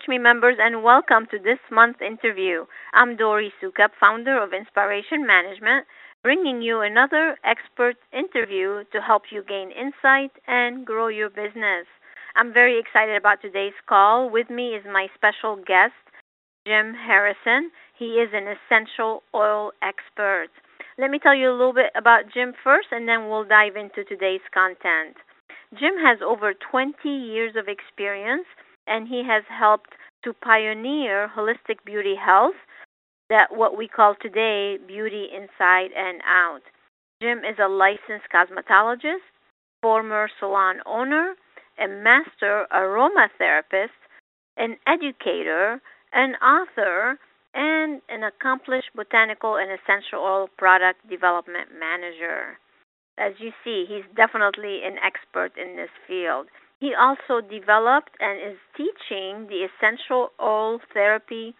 Coach Me members, and welcome to this month's interview. I'm Dori Soukup, founder of Inspiration Management, bringing you another expert interview to help you gain insight and grow your business. I'm very excited about today's call. With me is my special guest, Jim Harrison. He is an essential oil expert. Let me tell you a little bit about Jim first, and then we'll dive into today's content. Jim has over 20 years of experience and he has helped to pioneer holistic beauty health that what we call today beauty inside and out. Jim is a licensed cosmetologist, former salon owner, a master aromatherapist, an educator, an author, and an accomplished botanical and essential oil product development manager. As you see, he's definitely an expert in this field. He also developed and is teaching the Essential Oil Therapy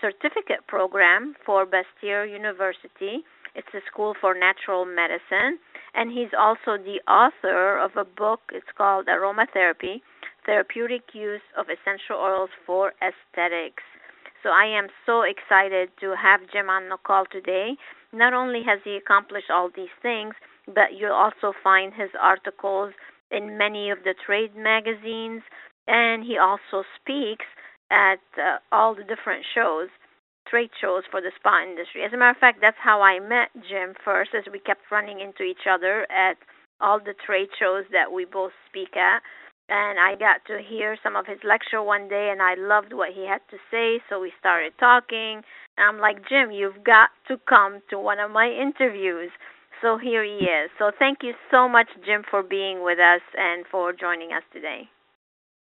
Certificate Program for Bastyr University. It's a school for natural medicine. And he's also the author of a book. It's called Aromatherapy Therapeutic Use of Essential Oils for Aesthetics. So I am so excited to have Jim on the call today. Not only has he accomplished all these things, but you'll also find his articles in many of the trade magazines, and he also speaks at uh, all the different shows, trade shows for the spa industry. As a matter of fact, that's how I met Jim first, as we kept running into each other at all the trade shows that we both speak at. And I got to hear some of his lecture one day, and I loved what he had to say, so we started talking. And I'm like, Jim, you've got to come to one of my interviews. So here he is. So thank you so much, Jim, for being with us and for joining us today.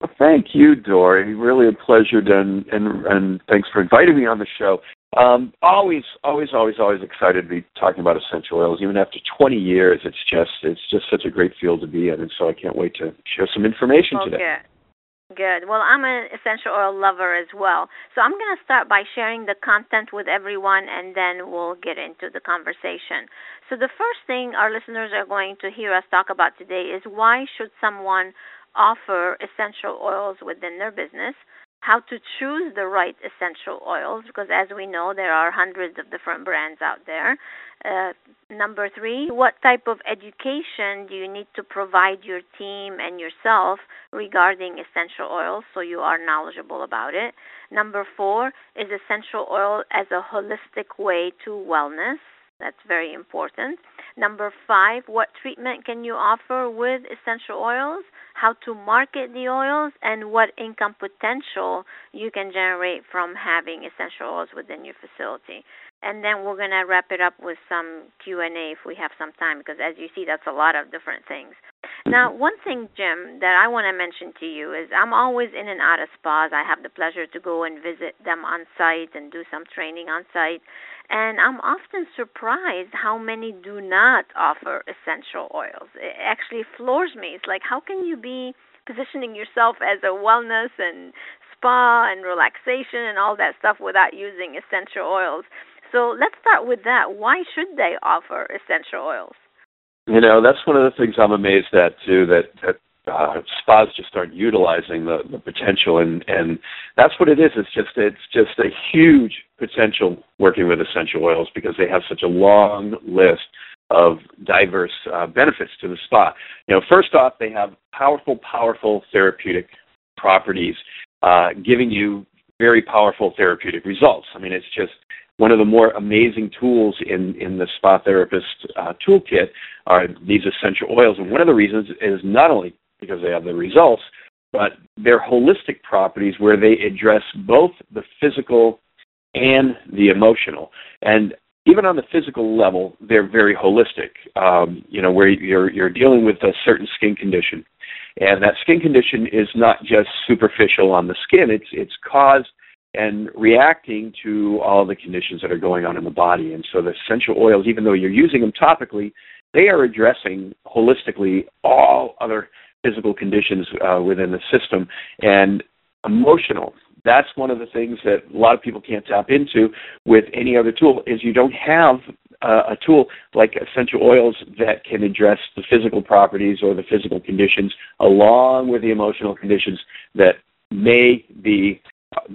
Well, thank you, Dori. Really a pleasure, and and and thanks for inviting me on the show. Um, always, always, always, always excited to be talking about essential oils. Even after 20 years, it's just it's just such a great field to be in, and so I can't wait to share some information okay. today. Good. Well, I'm an essential oil lover as well. So I'm going to start by sharing the content with everyone and then we'll get into the conversation. So the first thing our listeners are going to hear us talk about today is why should someone offer essential oils within their business? How to choose the right essential oils because as we know there are hundreds of different brands out there. Uh, number three what type of education do you need to provide your team and yourself regarding essential oils so you are knowledgeable about it? Number four is essential oil as a holistic way to wellness? That's very important number five what treatment can you offer with essential oils how to market the oils, and what income potential you can generate from having essential oils within your facility. And then we're going to wrap it up with some Q&A if we have some time because as you see that's a lot of different things. Now, one thing, Jim, that I want to mention to you is I'm always in and out of spas. I have the pleasure to go and visit them on site and do some training on site. And I'm often surprised how many do not offer essential oils. It actually floors me. It's like, how can you be positioning yourself as a wellness and spa and relaxation and all that stuff without using essential oils? So let's start with that. Why should they offer essential oils? You know, that's one of the things I'm amazed at too. That that uh, spas just aren't utilizing the, the potential, and and that's what it is. It's just it's just a huge potential working with essential oils because they have such a long list of diverse uh, benefits to the spa. You know, first off, they have powerful, powerful therapeutic properties, uh, giving you very powerful therapeutic results. I mean, it's just one of the more amazing tools in, in the spa therapist uh, toolkit are these essential oils. And one of the reasons is not only because they have the results, but they're holistic properties where they address both the physical and the emotional. And even on the physical level, they're very holistic. Um, you know, where you're you're dealing with a certain skin condition, and that skin condition is not just superficial on the skin. It's it's caused and reacting to all the conditions that are going on in the body. And so the essential oils, even though you're using them topically, they are addressing holistically all other physical conditions uh, within the system and emotional. That's one of the things that a lot of people can't tap into with any other tool is you don't have uh, a tool like essential oils that can address the physical properties or the physical conditions along with the emotional conditions that may be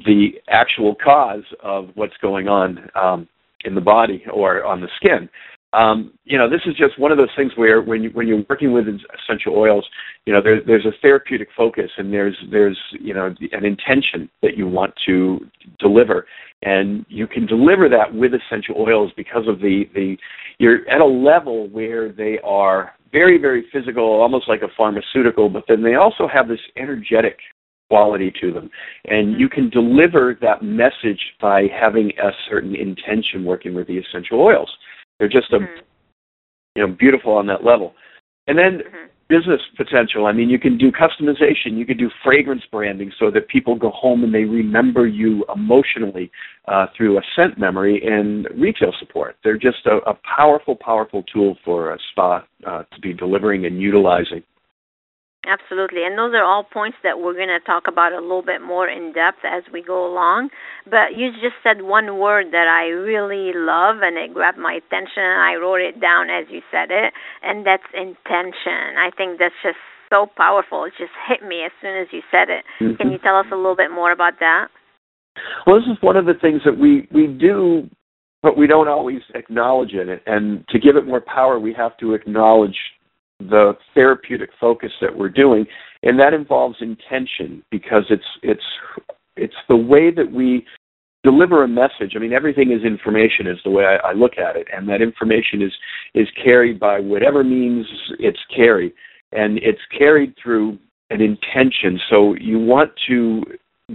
the actual cause of what's going on um, in the body or on the skin. Um, you know, this is just one of those things where when you when you're working with essential oils, you know, there, there's a therapeutic focus and there's there's you know an intention that you want to deliver, and you can deliver that with essential oils because of the the you're at a level where they are very very physical, almost like a pharmaceutical, but then they also have this energetic quality to them, and you can deliver that message by having a certain intention working with the essential oils. They're just a mm-hmm. you know beautiful on that level. And then mm-hmm. business potential. I mean, you can do customization. You can do fragrance branding so that people go home and they remember you emotionally uh, through a scent memory and retail support. They're just a, a powerful, powerful tool for a spa uh, to be delivering and utilizing. Absolutely. And those are all points that we're going to talk about a little bit more in depth as we go along. But you just said one word that I really love and it grabbed my attention and I wrote it down as you said it, and that's intention. I think that's just so powerful. It just hit me as soon as you said it. Mm-hmm. Can you tell us a little bit more about that? Well, this is one of the things that we, we do, but we don't always acknowledge it. And to give it more power, we have to acknowledge the therapeutic focus that we're doing, and that involves intention because it's it's it's the way that we deliver a message. I mean, everything is information, is the way I, I look at it, and that information is is carried by whatever means it's carried, and it's carried through an intention. So you want to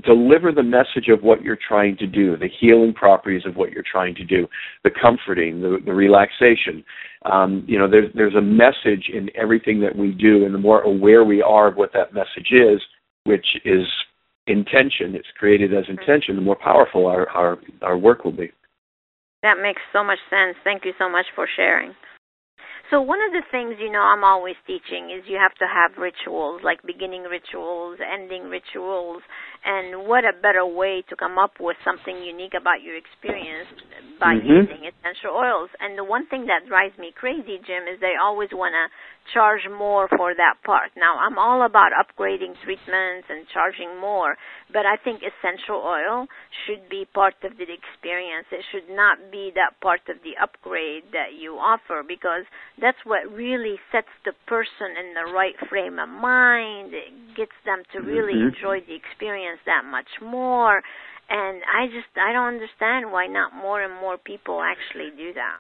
deliver the message of what you're trying to do, the healing properties of what you're trying to do, the comforting, the, the relaxation. Um, you know, there's there's a message in everything that we do, and the more aware we are of what that message is, which is intention, it's created as intention, the more powerful our our, our work will be. That makes so much sense. Thank you so much for sharing. So one of the things you know I'm always teaching is you have to have rituals, like beginning rituals, ending rituals, and what a better way to come up with something unique about your experience by mm-hmm. using essential oils. And the one thing that drives me crazy, Jim, is they always want to charge more for that part. Now, I'm all about upgrading treatments and charging more, but I think essential oil should be part of the experience. It should not be that part of the upgrade that you offer because that's what really sets the person in the right frame of mind. It gets them to really mm-hmm. enjoy the experience that much more. And I just I don't understand why not more and more people actually do that.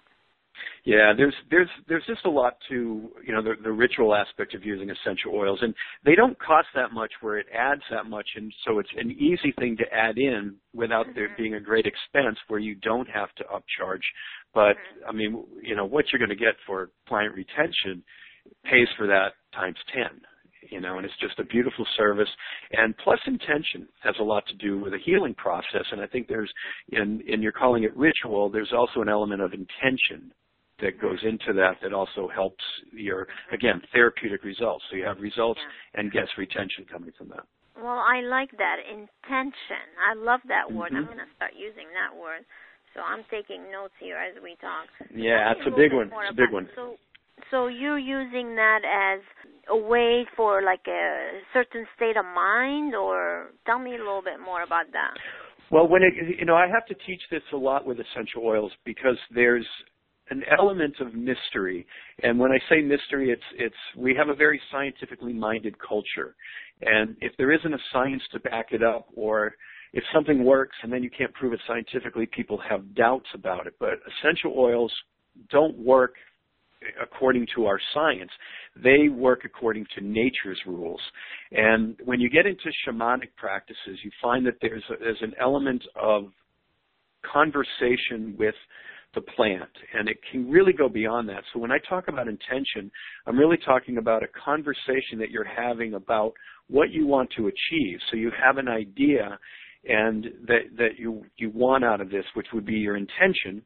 Yeah, there's there's there's just a lot to you know the, the ritual aspect of using essential oils, and they don't cost that much where it adds that much, and so it's an easy thing to add in without there mm-hmm. being a great expense where you don't have to upcharge. But mm-hmm. I mean, you know what you're going to get for client retention pays for that times ten you know, and it's just a beautiful service. And plus intention has a lot to do with the healing process. And I think there's, in, in you're calling it ritual, there's also an element of intention that goes into that that also helps your again therapeutic results. So you have results yeah. and guest retention coming from that. Well, I like that intention. I love that word. Mm-hmm. I'm going to start using that word. So I'm taking notes here as we talk. Yeah, that's a big one. It's a big one. So, so you're using that as a way for like a certain state of mind, or tell me a little bit more about that. Well, when it, you know, I have to teach this a lot with essential oils because there's an element of mystery. And when I say mystery, it's it's we have a very scientifically minded culture, and if there isn't a science to back it up, or if something works and then you can't prove it scientifically, people have doubts about it. But essential oils don't work according to our science. They work according to nature's rules. And when you get into shamanic practices, you find that there's a, there's an element of conversation with the plant and it can really go beyond that. So when I talk about intention, I'm really talking about a conversation that you're having about what you want to achieve. So you have an idea and that that you you want out of this, which would be your intention,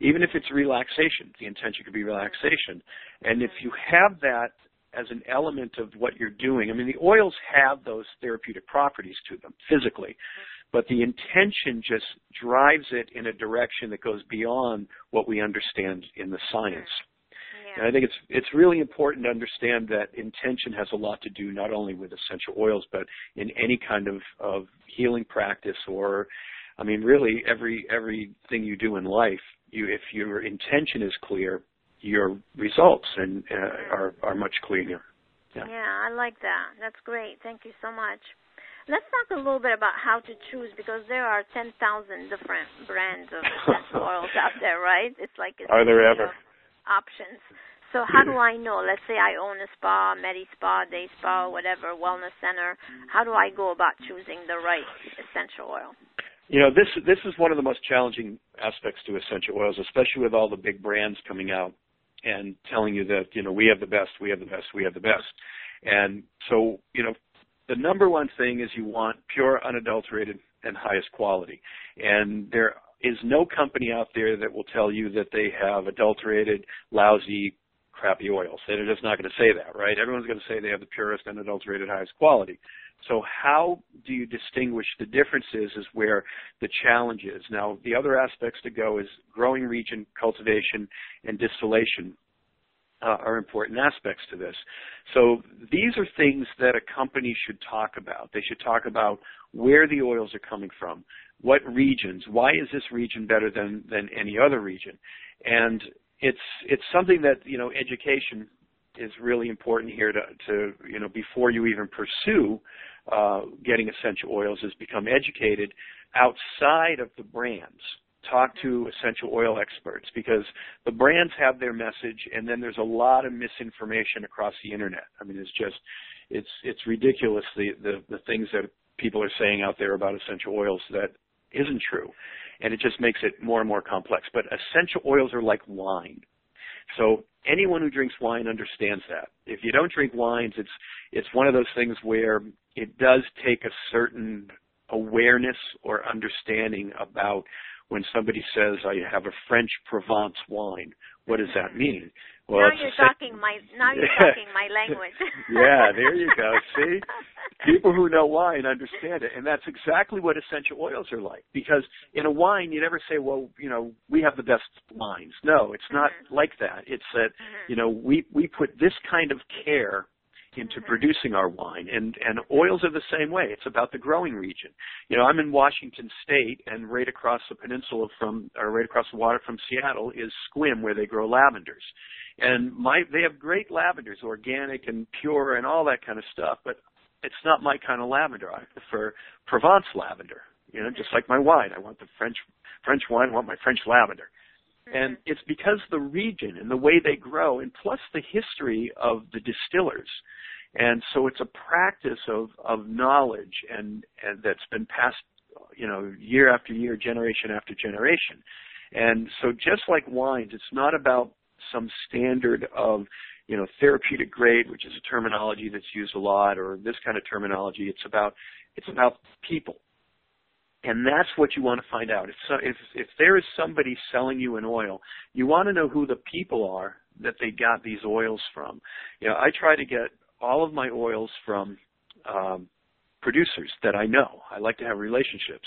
even if it's relaxation. The intention could be relaxation. And if you have that as an element of what you're doing, I mean, the oils have those therapeutic properties to them physically, but the intention just drives it in a direction that goes beyond what we understand in the science. And I think it's it's really important to understand that intention has a lot to do not only with essential oils, but in any kind of of healing practice or, I mean, really every everything you do in life. You if your intention is clear, your results and uh, are are much cleaner. Yeah. yeah, I like that. That's great. Thank you so much. Let's talk a little bit about how to choose because there are 10,000 different brands of essential oils out there, right? It's like it's Are there ever options. So how do I know? Let's say I own a spa, Medi Spa, Day Spa, whatever, wellness center. How do I go about choosing the right essential oil? You know, this this is one of the most challenging aspects to essential oils, especially with all the big brands coming out and telling you that, you know, we have the best, we have the best, we have the best. And so, you know, the number one thing is you want pure, unadulterated, and highest quality. And there is no company out there that will tell you that they have adulterated, lousy, crappy oils. They're just not going to say that, right? Everyone's going to say they have the purest, unadulterated, highest quality. So how do you distinguish the differences is where the challenge is. Now, the other aspects to go is growing region, cultivation, and distillation uh, are important aspects to this. So these are things that a company should talk about. They should talk about where the oils are coming from, what regions, why is this region better than than any other region, and it's it's something that you know education is really important here to to you know before you even pursue uh, getting essential oils is become educated outside of the brands talk to essential oil experts because the brands have their message and then there's a lot of misinformation across the internet. I mean, it's just, it's, it's ridiculous the, the, the things that people are saying out there about essential oils that isn't true. And it just makes it more and more complex. But essential oils are like wine. So anyone who drinks wine understands that. If you don't drink wines, it's, it's one of those things where it does take a certain awareness or understanding about when somebody says I have a French Provence wine. What does that mean? Well, now you're talking my now you're talking my language. yeah, there you go. See, people who know wine understand it, and that's exactly what essential oils are like. Because in a wine, you never say, "Well, you know, we have the best wines." No, it's not mm-hmm. like that. It's that mm-hmm. you know we we put this kind of care into producing our wine. And, and oils are the same way. It's about the growing region. You know, I'm in Washington State, and right across the peninsula from, or right across the water from Seattle is Sequim, where they grow lavenders. And my, they have great lavenders, organic and pure and all that kind of stuff, but it's not my kind of lavender. I prefer Provence lavender. You know, just like my wine. I want the French, French wine, I want my French lavender. And it's because the region and the way they grow, and plus the history of the distillers. And so it's a practice of, of knowledge and, and that's been passed, you know, year after year, generation after generation. And so just like wines, it's not about some standard of, you know, therapeutic grade, which is a terminology that's used a lot, or this kind of terminology. It's about, it's about people and that's what you want to find out. If, so, if if there is somebody selling you an oil, you want to know who the people are that they got these oils from. You know, I try to get all of my oils from um, producers that I know. I like to have relationships,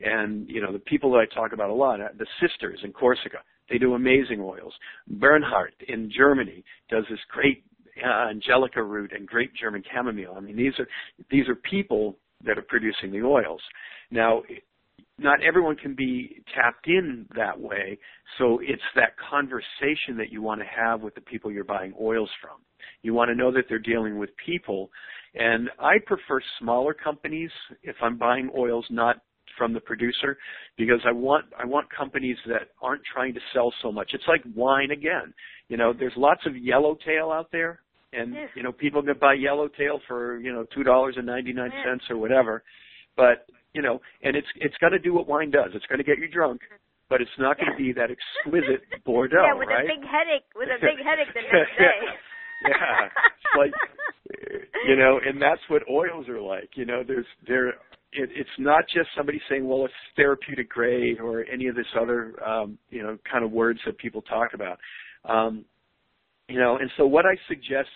and you know, the people that I talk about a lot, uh, the sisters in Corsica, they do amazing oils. Bernhardt in Germany does this great uh, angelica root and great German chamomile. I mean, these are these are people that are producing the oils. Now, not everyone can be tapped in that way, so it's that conversation that you want to have with the people you're buying oils from. You want to know that they're dealing with people, and I prefer smaller companies if I'm buying oils not from the producer because I want I want companies that aren't trying to sell so much. It's like wine again. You know, there's lots of yellowtail out there and you know people can buy yellowtail for you know two dollars and ninety nine cents or whatever but you know, and it's it's going to do what wine does. It's going to get you drunk, but it's not going to be that exquisite Bordeaux, yeah, with right? a big headache, with a big headache the next day. yeah, it's like you know, and that's what oils are like. You know, there's there. It, it's not just somebody saying, "Well, it's therapeutic grade" or any of this other, um, you know, kind of words that people talk about. Um, you know, and so what I suggest,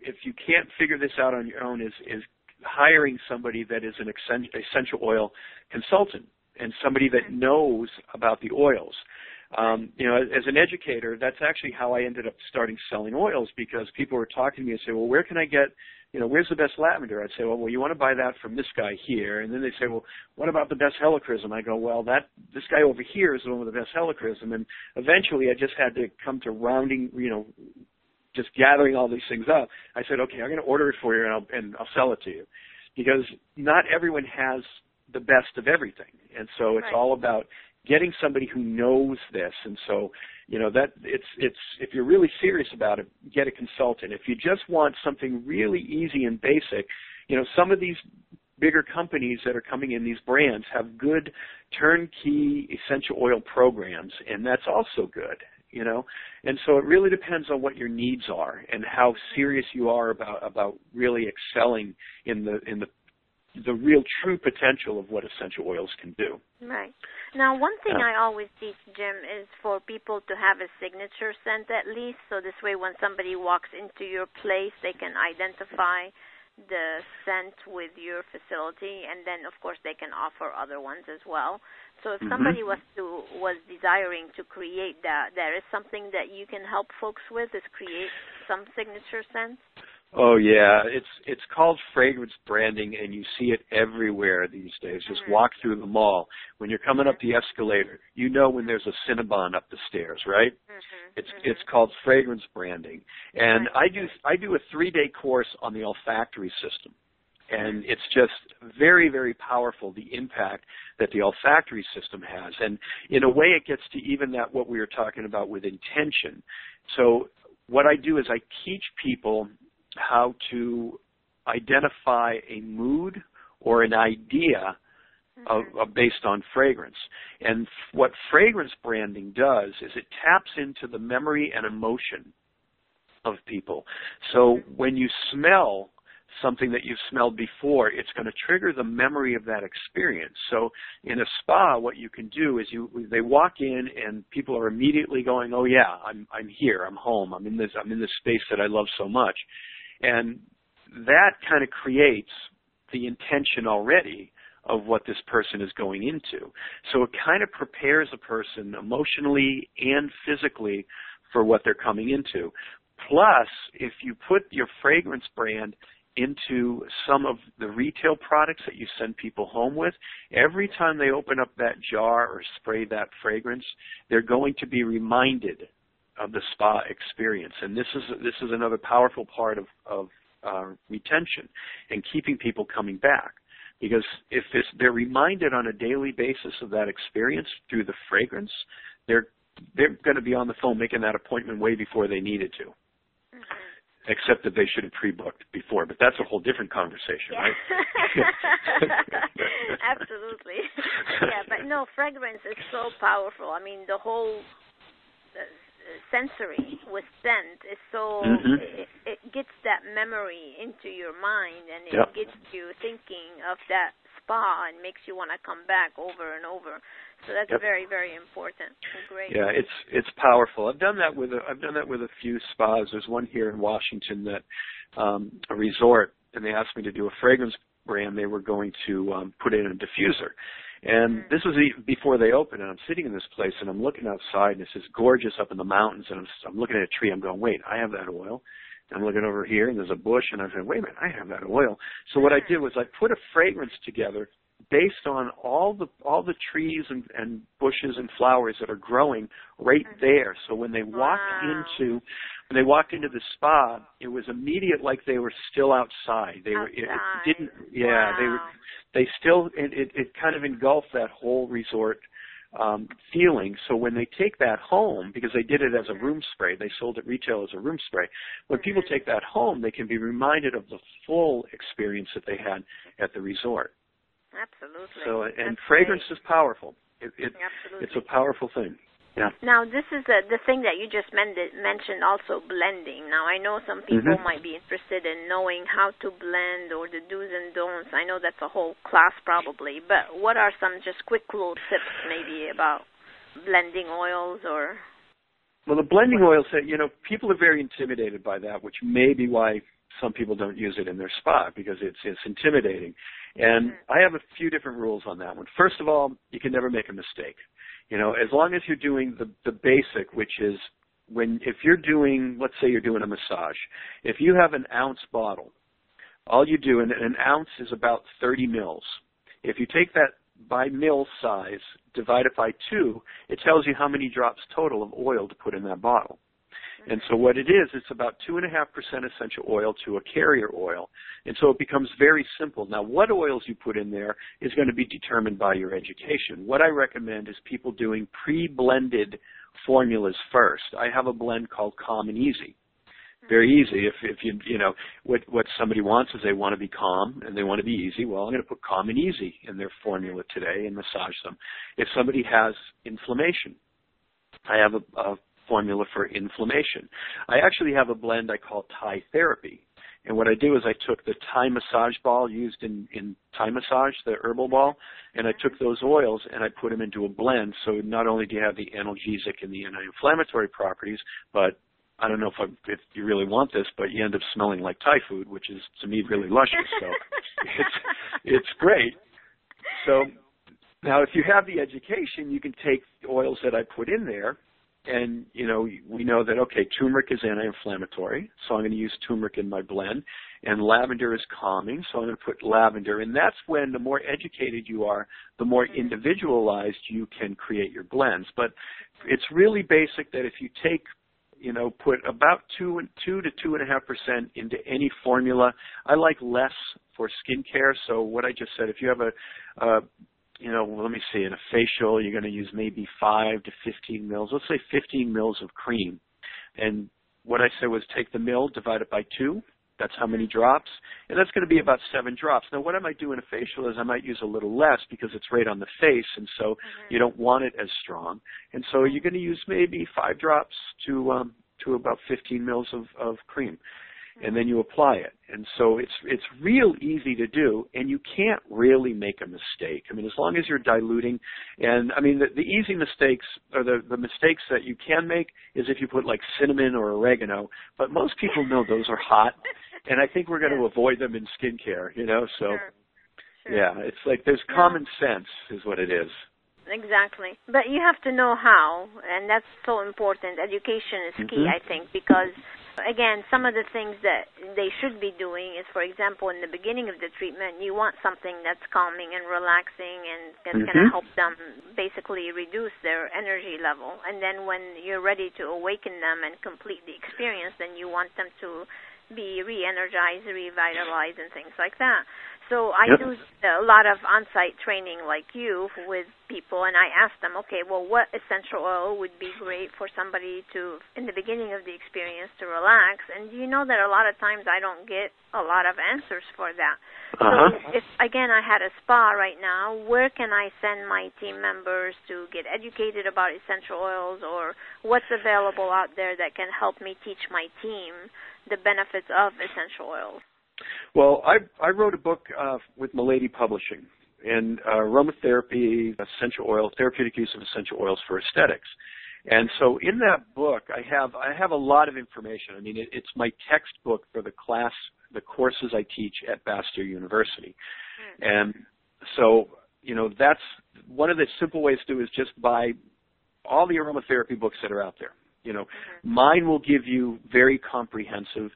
if you can't figure this out on your own, is is hiring somebody that is an essential oil consultant and somebody that knows about the oils. um, you know, as an educator, that's actually how I ended up starting selling oils because people were talking to me and say, well, where can I get, you know, where's the best lavender? I'd say, well, well, you want to buy that from this guy here, and then they say, well, what about the best helichrysum? I go, well, that this guy over here is the one with the best helichrysum, and eventually I just had to come to rounding, you know, just gathering all these things up. I said, okay, I'm going to order it for you, and I'll and I'll sell it to you, because not everyone has the best of everything, and so it's right. all about getting somebody who knows this and so you know that it's it's if you're really serious about it get a consultant if you just want something really easy and basic you know some of these bigger companies that are coming in these brands have good turnkey essential oil programs and that's also good you know and so it really depends on what your needs are and how serious you are about about really excelling in the in the the real true potential of what essential oils can do. Right. Now, one thing I always teach, Jim, is for people to have a signature scent at least, so this way when somebody walks into your place, they can identify the scent with your facility, and then of course they can offer other ones as well. So if mm-hmm. somebody was to was desiring to create that, there is something that you can help folks with is create some signature scent. Oh yeah, it's it's called fragrance branding, and you see it everywhere these days. Just mm-hmm. walk through the mall. When you're coming up the escalator, you know when there's a Cinnabon up the stairs, right? Mm-hmm. It's mm-hmm. it's called fragrance branding, and. I do I do a three day course on the olfactory system, and it's just very very powerful the impact that the olfactory system has, and in a way it gets to even that what we were talking about with intention. So what I do is I teach people how to identify a mood or an idea of, Mm-hmm. of based on fragrance. And what fragrance branding does is it taps into the memory and emotion of people. So when you smell something that you've smelled before, it's going to trigger the memory of that experience. So in a spa, what you can do is you they walk in and people are immediately going, "Oh yeah, I'm I'm here, I'm home, I'm in this I'm in this space that I love so much." And that kind of creates the intention already of what this person is going into. So it kind of prepares a person emotionally and physically for what they're coming into. Plus, if you put your fragrance brand into some of the retail products that you send people home with, every time they open up that jar or spray that fragrance, they're going to be reminded of the spa experience. And this is this is another powerful part of, of uh, retention and keeping people coming back. Because if they're reminded on a daily basis of that experience through the fragrance, they're they're going to be on the phone making that appointment way before they needed to. Mm-hmm. Except that they should have pre-booked before, but that's a whole different conversation, yeah. right? Absolutely. yeah, but no, fragrance is so powerful. I mean, the whole sensory with scent is so mm-hmm. it, it gets that memory into your mind and it yep. gets you thinking of that spa and makes you want to come back over and over. So that's yep. very very important. Great. Yeah, it's it's powerful. I've done that with a, I've done that with a few spas. There's one here in Washington that um a resort and they asked me to do a fragrance brand they were going to um put in a diffuser and mm-hmm. this was even before they opened, and I'm sitting in this place, and I'm looking outside, and it's just gorgeous up in the mountains, and I'm, I'm looking at a tree. I'm going, wait, I have that oil. I'm looking over here, and there's a bush, and I'm saying, wait a minute, I have that oil. So what I did was I put a fragrance together based on all the all the trees and, and bushes and flowers that are growing right Mm-hmm. there. So when they walked wow. into when they walked into the spa, it was immediate like they were still outside. They were it, it didn't yeah, wow. they were they still it, it, it kind of engulfed that whole resort um, feeling. So when they take that home, because they did it as a room spray, they sold it retail as a room spray. When people Mm-hmm. take that home, they can be reminded of the full experience that they had at the resort. Absolutely. So and That's fragrance great. is powerful. It, it Absolutely. it's a powerful thing. Yeah. Now, this is a, the thing that you just men- mentioned, also blending. Now, I know some people Mhm. might be interested in knowing how to blend or the do's and don'ts. I know that's a whole class probably, but what are some just quick little tips maybe about blending oils or? Well, the blending oils, you know, people are very intimidated by that, which may be why some people don't use it in their spa because it's it's intimidating. And mm-hmm. I have a few different rules on that one. First of all, you can never make a mistake. You know, as long as you're doing the the basic, which is when if you're doing, let's say you're doing a massage, if you have an ounce bottle, all you do, and an ounce is about 30 mils. If you take that by mil size, divide it by two, it tells you how many drops total of oil to put in that bottle. And so what it is, it's about two and a half percent essential oil to a carrier oil. And so it becomes very simple. Now what oils you put in there is going to be determined by your education. What I recommend is people doing pre-blended formulas first. I have a blend called Calm and Easy. Very easy. If if you you know what what somebody wants is they want to be calm and they want to be easy. Well, I'm going to put calm and easy in their formula today and massage them. If somebody has inflammation, I have a, a formula for inflammation. I actually have a blend I call Thai therapy. And what I do is I took the Thai massage ball used in, in Thai massage, the herbal ball, and I took those oils and I put them into a blend. So not only do you have the analgesic and the anti-inflammatory properties, but I don't know if, I, if you really want this, but you end up smelling like Thai food, which is to me really luscious. So it's it's great. So now, if you have the education, you can take the oils that I put in there and you know we know that okay turmeric is anti-inflammatory so i'm going to use turmeric in my blend. And lavender is calming so i'm going to put lavender. And that's when the more educated you are the more individualized you can create your blends. But it's really basic that if you take you know put about two and two to two and a half percent into any formula. I like less for skincare so what i just said if you have a, a you know, let me see, in a facial, you're going to use maybe 5 to 15 mils. Let's say 15 mils of cream. And what I said was take the mill, divide it by 2. That's how many drops. And that's going to be about 7 drops. Now, what I might do in a facial is I might use a little less because it's right on the face, and so mm-hmm. you don't want it as strong. And so you're going to use maybe 5 drops to um, to about 15 mils of, of cream and then you apply it. And so it's it's real easy to do, and you can't really make a mistake. I mean, as long as you're diluting, and I mean the, the easy mistakes or the the mistakes that you can make is if you put like cinnamon or oregano, but most people know those are hot, and I think we're going to avoid them in skincare. You know, so sure. Sure. yeah, it's like there's yeah. common sense is what it is. Exactly. But you have to know how, and that's so important. Education is key, mm-hmm. I think, because again, some of the things that they should be doing is, for example, in the beginning of the treatment, you want something that's calming and relaxing and that's mm-hmm. going to help them basically reduce their energy level. And then when you're ready to awaken them and complete the experience, then you want them to be re-energized, revitalized, and things like that. So I yep. do a lot of on-site training like you with people, and I ask them, okay, well, what essential oil would be great for somebody to, in the beginning of the experience, to relax? And you know that a lot of times I don't get a lot of answers for that. Uh-huh. So if again I had a spa right now, where can I send my team members to get educated about essential oils, or what's available out there that can help me teach my team the benefits of essential oils? Well, I I wrote a book uh, with Milady Publishing in uh, aromatherapy, essential oil, therapeutic use of essential oils for aesthetics. And so in that book, I have I have a lot of information. I mean, it, it's my textbook for the class, the courses I teach at Bastyr University. Mm. And so, you know, that's one of the simple ways to do is just buy all the aromatherapy books that are out there. You know, mm-hmm. mine will give you very comprehensive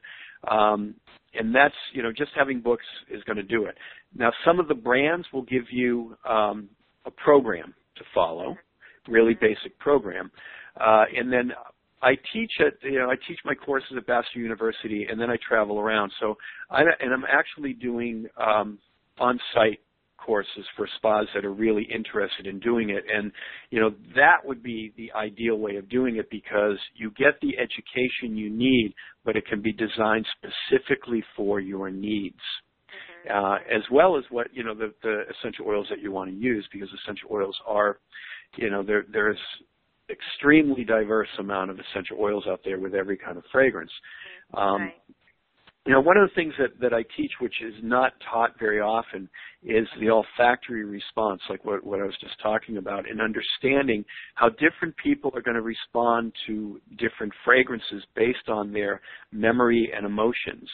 um, and that's you know just having books is going to do it. Now some of the brands will give you um, a program to follow, really basic program, uh, and then I teach at you know I teach my courses at Bastyr University, and then I travel around. So I and I'm actually doing um, on-site courses for spas that are really interested in doing it. And, you know, that would be the ideal way of doing it because you get the education you need, but it can be designed specifically for your needs. Mm-hmm. Uh, as well as what you know the, the essential oils that you want to use because essential oils are you know there there's extremely diverse amount of essential oils out there with every kind of fragrance um, right you know, one of the things that, that I teach, which is not taught very often, is the olfactory response, like what, what I was just talking about, and understanding how different people are going to respond to different fragrances based on their memory and emotions.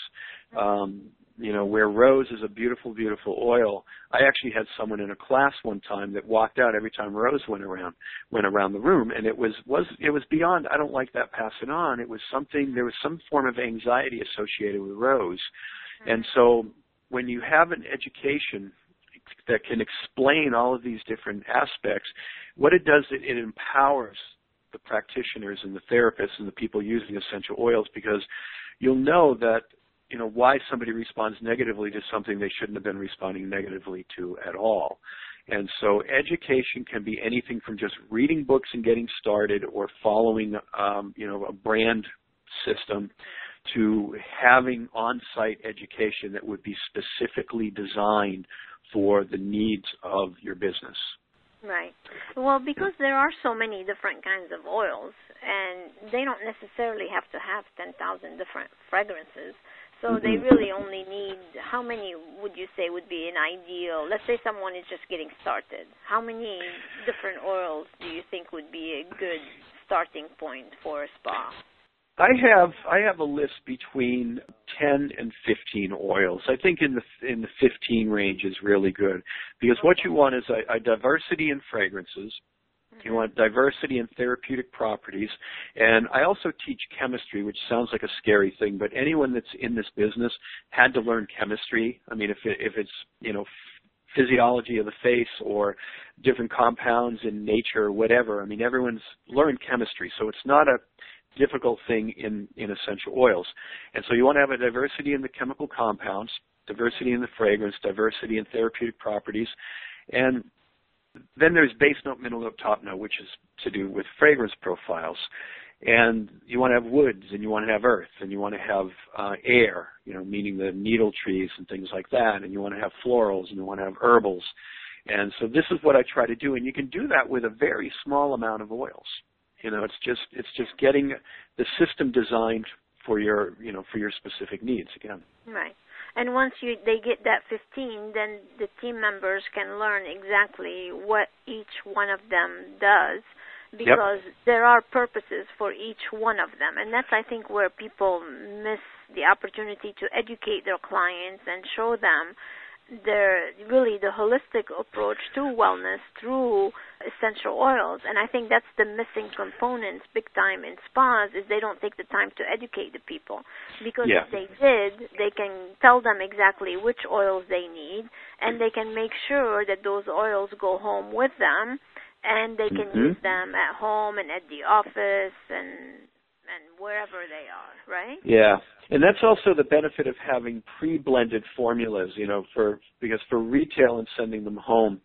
Um, you know, where rose is a beautiful, beautiful oil. I actually had someone in a class one time that walked out every time rose went around, went around the room, and it was was it was beyond. I don't like that. passing on. It was something. There was some form of anxiety associated with rose, mm-hmm. and so when you have an education that can explain all of these different aspects, what it does, it, it empowers the practitioners and the therapists and the people using essential oils because you'll know that you know why somebody responds negatively to something they shouldn't have been responding negatively to at all. And so education can be anything from just reading books and getting started or following um, you know a brand system to having on-site education that would be specifically designed for the needs of your business. Right. Well, because there are so many different kinds of oils, and they don't necessarily have to have 10,000 different fragrances. So mm-hmm. they really only need how many would you say would be an ideal? Let's say someone is just getting started. How many different oils do you think would be a good starting point for a spa? I have I have a list between 10 and 15 oils. I think in the in the 15 range is really good because what you want is a, a diversity in fragrances. Mm-hmm. You want diversity in therapeutic properties. And I also teach chemistry, which sounds like a scary thing, but anyone that's in this business had to learn chemistry. I mean, if it, if it's, you know, physiology of the face or different compounds in nature or whatever. I mean, everyone's learned chemistry, so it's not a difficult thing in, in essential oils. And so you want to have a diversity in the chemical compounds, diversity in the fragrance, diversity in therapeutic properties, and then there's base note, middle note, top note, which is to do with fragrance profiles. And you want to have woods, and you want to have earth, and you want to have uh, air, you know, meaning the needle trees and things like that. And you want to have florals, and you want to have herbals. And so this is what I try to do, and you can do that with a very small amount of oils. You know, it's just it's just getting the system designed for your you know for your specific needs again. Right. And once you they get that 15, then the team members can learn exactly what each one of them does because yep. there are purposes for each one of them. And that's I think where people miss the opportunity to educate their clients and show them the really the holistic approach to wellness through essential oils and i think that's the missing component big time in spas is they don't take the time to educate the people because yeah. if they did they can tell them exactly which oils they need and they can make sure that those oils go home with them and they can mm-hmm. use them at home and at the office and and wherever they are, right? Yeah. And that's also the benefit of having pre-blended formulas, you know, for because for retail and sending them home,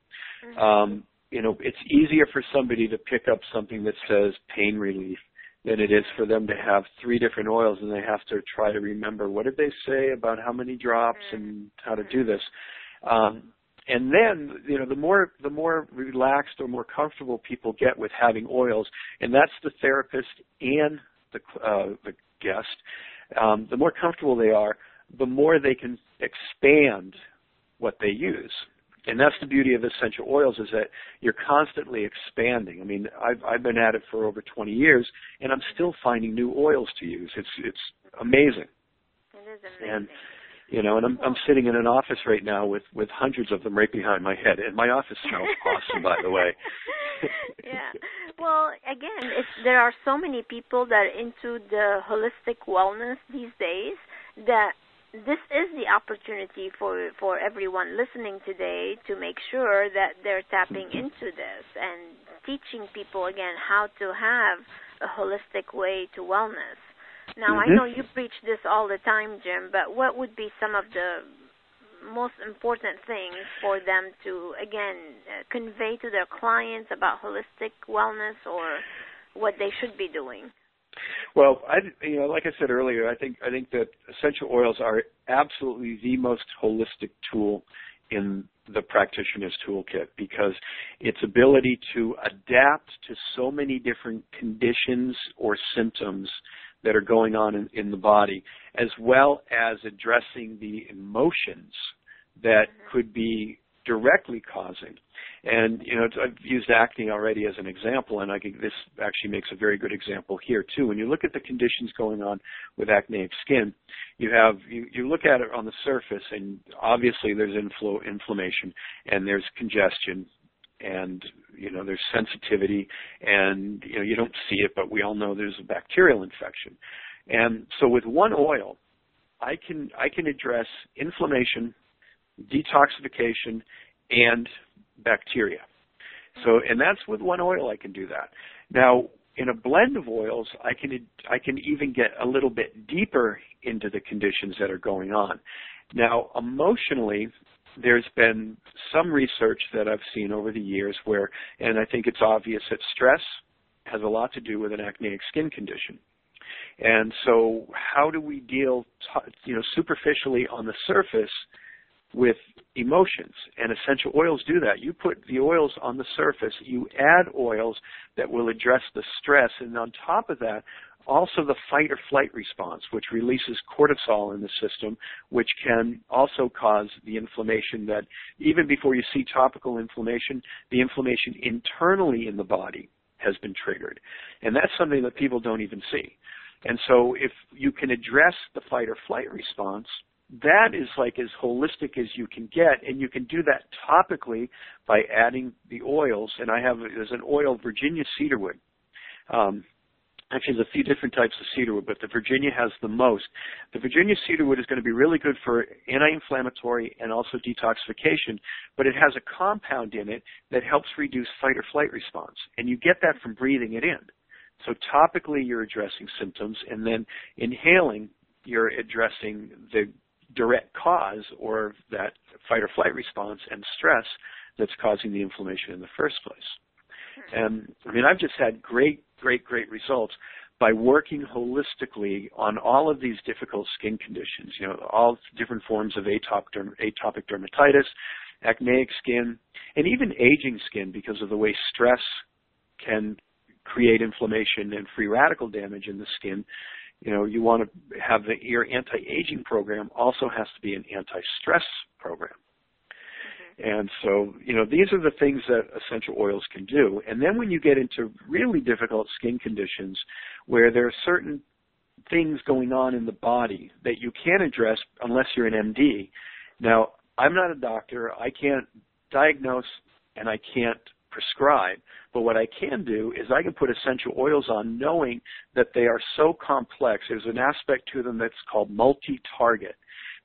mm-hmm. um, you know, it's easier for somebody to pick up something that says pain relief than it is for them to have three different oils and they have to try to remember what did they say about how many drops mm-hmm. and how to do this. Um, and then you know the more the more relaxed or more comfortable people get with having oils and that's the therapist and the, uh, the guest, um, the more comfortable they are, the more they can expand what they use. And that's the beauty of essential oils is that you're constantly expanding. I mean, I've, I've been at it for over 20 years, and I'm still finding new oils to use. It's it's amazing. It is amazing. And you know, and I'm I'm sitting in an office right now with with hundreds of them right behind my head, and my office smells awesome, by the way. yeah. Well, again, it's, there are so many people that are into the holistic wellness these days that this is the opportunity for for everyone listening today to make sure that they're tapping mm-hmm. into this and teaching people again how to have a holistic way to wellness. Now, mm-hmm. I know you preach this all the time, Jim, but what would be some of the most important things for them to again uh, convey to their clients about holistic wellness or what they should be doing? Well, I you know, like I said earlier, I think I think that essential oils are absolutely the most holistic tool in the practitioner's toolkit because its ability to adapt to so many different conditions or symptoms that are going on in, in the body, as well as addressing the emotions that could be directly causing. And you know, I've used acne already as an example, and I think this actually makes a very good example here too. When you look at the conditions going on with acneic skin, you have you, you look at it on the surface, and obviously there's inflo, inflammation and there's congestion, and you know there's sensitivity, and you know you don't see it, but we all know there's a bacterial infection. And so with one oil, I can I can address inflammation, detoxification, and bacteria. So, and that's with one oil I can do that. Now, in a blend of oils, I can I can even get a little bit deeper into the conditions that are going on. Now, emotionally, there's been some research that I've seen over the years where, and I think it's obvious that stress has a lot to do with an acneic skin condition. And so, how do we deal, you know, superficially on the surface with emotions and essential oils do that. You put the oils on the surface, you add oils that will address the stress and on top of that also the fight or flight response which releases cortisol in the system which can also cause the inflammation that even before you see topical inflammation the inflammation internally in the body has been triggered and that's something that people don't even see and so if you can address the fight or flight response that is like as holistic as you can get, and you can do that topically by adding the oils. And I have there's an oil Virginia cedarwood. Um, actually, there's a few different types of cedarwood, but the Virginia has the most. The Virginia cedarwood is going to be really good for anti-inflammatory and also detoxification, but it has a compound in it that helps reduce fight or flight response, and you get that from breathing it in. So topically, you're addressing symptoms, and then inhaling, you're addressing the direct cause or that fight or flight response and stress that's causing the inflammation in the first place. And um, I mean, I've just had great, great, great results by working holistically on all of these difficult skin conditions, you know, all different forms of atopic, derm- atopic dermatitis, acneic skin, and even aging skin because of the way stress can create inflammation and free radical damage in the skin you know, you want to have the, your anti-aging program also has to be an anti-stress program. And so, you know, these are the things that essential oils can do. And then when you get into really difficult skin conditions where there are certain things going on in the body that you can't address unless you're an MD. Now, I'm not a doctor. I can't diagnose and I can't prescribe. But what I can do is I can put essential oils on knowing that they are so complex. There's an aspect to them that's called multi-target.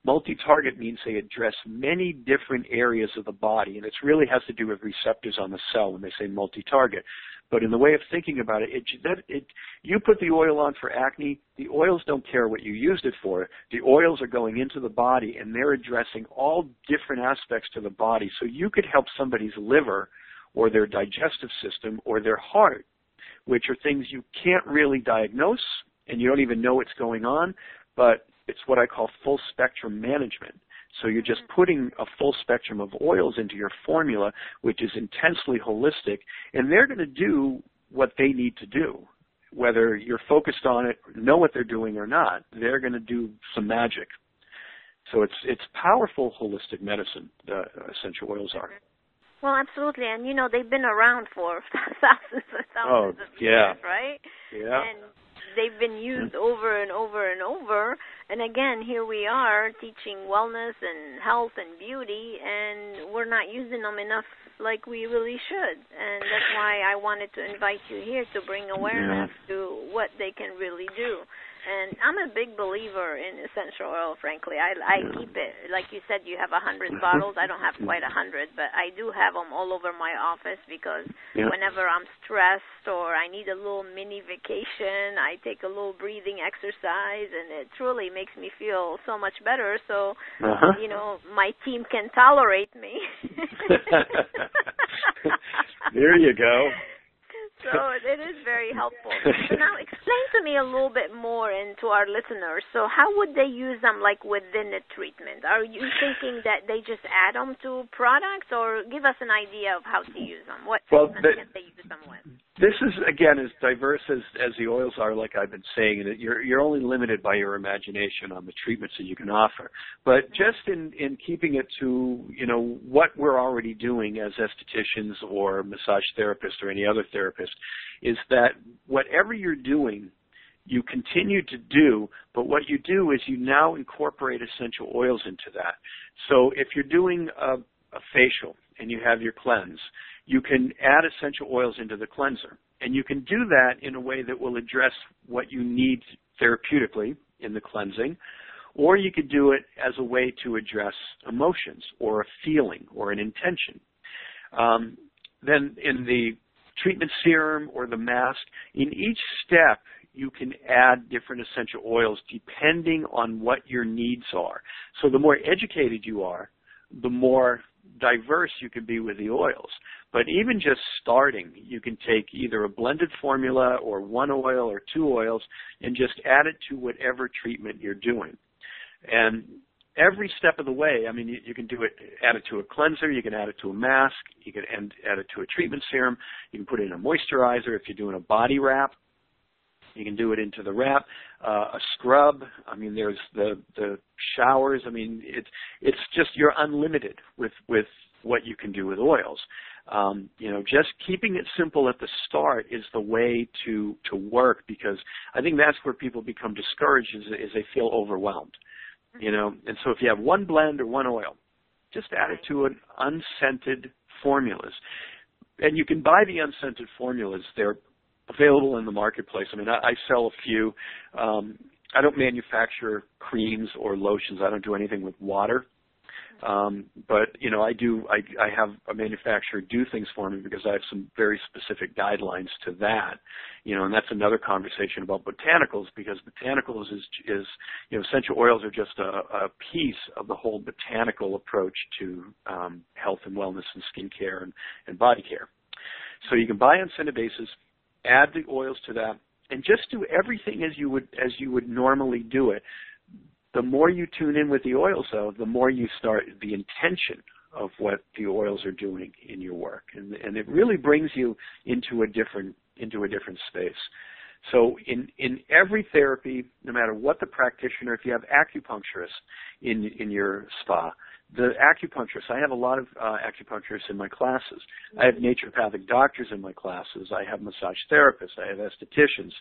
Multi-target means they address many different areas of the body, and it really has to do with receptors on the cell when they say multi-target. But in the way of thinking about it, it, that, it, you put the oil on for acne, the oils don't care what you used it for. The oils are going into the body, and they're addressing all different aspects to the body. So you could help somebody's liver or their digestive system or their heart, which are things you can't really diagnose and you don't even know what's going on, but it's what I call full spectrum management. So you're just mm-hmm. putting a full spectrum of oils into your formula, which is intensely holistic, and they're going to do what they need to do. Whether you're focused on it, know what they're doing or not, they're going to do some magic. So it's it's powerful holistic medicine. The essential oils are. Well, absolutely, and you know they've been around for thousands and thousands oh, of yeah. years, right? Yeah. And they've been used over and over and over. And again, here we are teaching wellness and health and beauty, and we're not using them enough like we really should. And that's why I wanted to invite you here to bring awareness yeah. to what they can really do. And I'm a big believer in essential oil. Frankly, I I keep it like you said. You have a hundred bottles. I don't have quite a hundred, but I do have them all over my office because yeah. whenever I'm stressed or I need a little mini vacation, I take a little breathing exercise, and it truly makes me feel so much better. So, uh-huh. you know, my team can tolerate me. there you go so it is very helpful. So now explain to me a little bit more and to our listeners. So how would they use them like within the treatment? Are you thinking that they just add them to products or give us an idea of how to use them? What well, they, can they use them with? this is again as diverse as as the oils are like i've been saying and you're you're only limited by your imagination on the treatments that you can offer but just in in keeping it to you know what we're already doing as estheticians or massage therapists or any other therapist is that whatever you're doing you continue to do, but what you do is you now incorporate essential oils into that. So if you're doing a, a facial and you have your cleanse, you can add essential oils into the cleanser. And you can do that in a way that will address what you need therapeutically in the cleansing, or you could do it as a way to address emotions or a feeling or an intention. Um, then in the treatment serum or the mask, in each step you can add different essential oils depending on what your needs are. So the more educated you are, the more diverse you can be with the oils. But even just starting, you can take either a blended formula or one oil or two oils and just add it to whatever treatment you're doing. And every step of the way, I mean, you, you, can do it, add it to a cleanser, you can add it to a mask, you can add, add it to a treatment serum, you can put it in a moisturizer if you're doing a body wrap. You can do it into the wrap, uh, a scrub. I mean, there's the the showers. I mean, it's it's just you're unlimited with with what you can do with oils. Um, you know, just keeping it simple at the start is the way to to work because I think that's where people become discouraged is, is they feel overwhelmed. You know, and so if you have one blend or one oil, just add it to an unscented formulas. And you can buy the unscented formulas. They're available in the marketplace. I mean, I, I sell a few. Um, I don't manufacture creams or lotions. I don't do anything with water. Um, but you know, I do. I, I have a manufacturer do things for me because I have some very specific guidelines to that. You know, and that's another conversation about botanicals because botanicals is is you know essential oils are just a, a piece of the whole botanical approach to um, health and wellness and skincare and, and body care. So you can buy on scented basis, add the oils to that, and just do everything as you would as you would normally do it the more you tune in with the oils, though, the more you start the intention of what the oils are doing in your work, and and it really brings you into a different into a different space. So in in every therapy, no matter what the practitioner, if you have acupuncturists in in your spa, the acupuncturists, I have a lot of uh, acupuncturists in my classes. I have naturopathic doctors in my classes. I have massage therapists. I have estheticians.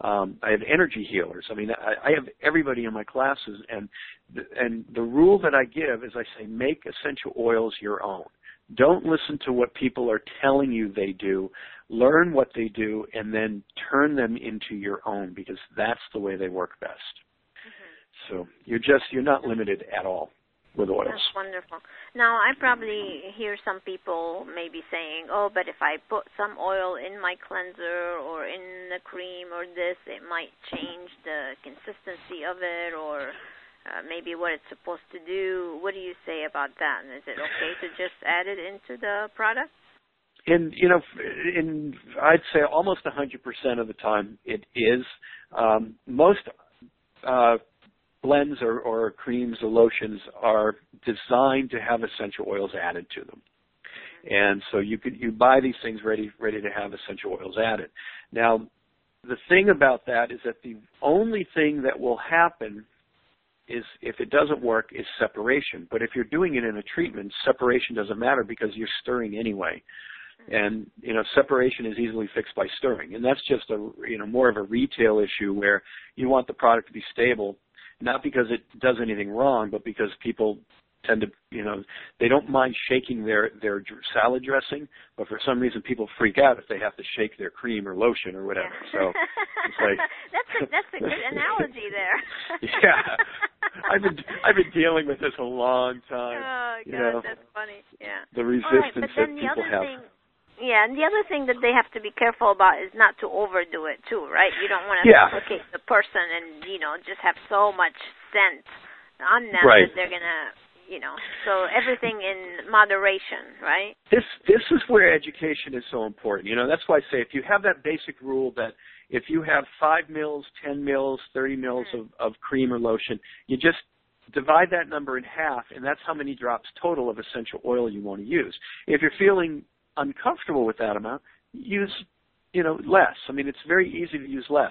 Um, I have energy healers. I mean, I, I have everybody in my classes, and the, and the rule that I give is I say make essential oils your own. Don't listen to what people are telling you they do. Learn what they do, and then turn them into your own because that's the way they work best. Mm-hmm. So you're just you're not limited at all with oils. That's wonderful. Now, I probably hear some people maybe saying, "Oh, but if I put some oil in my cleanser or in the cream or this, it might change the consistency of it or uh, maybe what it's supposed to do." What do you say about that? Is it okay to just add it into the product? in you know in I'd say almost 100% of the time it is um, most uh, blends or, or creams or lotions are designed to have essential oils added to them. And so you could you buy these things ready ready to have essential oils added. Now, the thing about that is that the only thing that will happen is if it doesn't work is separation. But if you're doing it in a treatment, separation doesn't matter because you're stirring anyway. And you know, separation is easily fixed by stirring. And that's just a you know more of a retail issue where you want the product to be stable not because it does anything wrong, but because people tend to, you know, they don't mind shaking their their salad dressing, but for some reason people freak out if they have to shake their cream or lotion or whatever. Yeah. So it's like that's a, that's a good analogy there. yeah, I've been I've been dealing with this a long time. Oh God, you know, that's funny. Yeah. The resistance right, that people have. Thing, yeah, and the other thing that they have to be careful about is not to overdo it too, right? You don't want to yeah. suffocate the person and you know just have so much scent on them right. that they're gonna, you know. So everything in moderation, right? This this is where education is so important. You know, that's why I say if you have that basic rule that if you have five mils, ten mils, thirty mils mm-hmm. of, of cream or lotion, you just divide that number in half, and that's how many drops total of essential oil you want to use. If you're feeling uncomfortable with that amount, use you know, less. I mean, it's very easy to use less.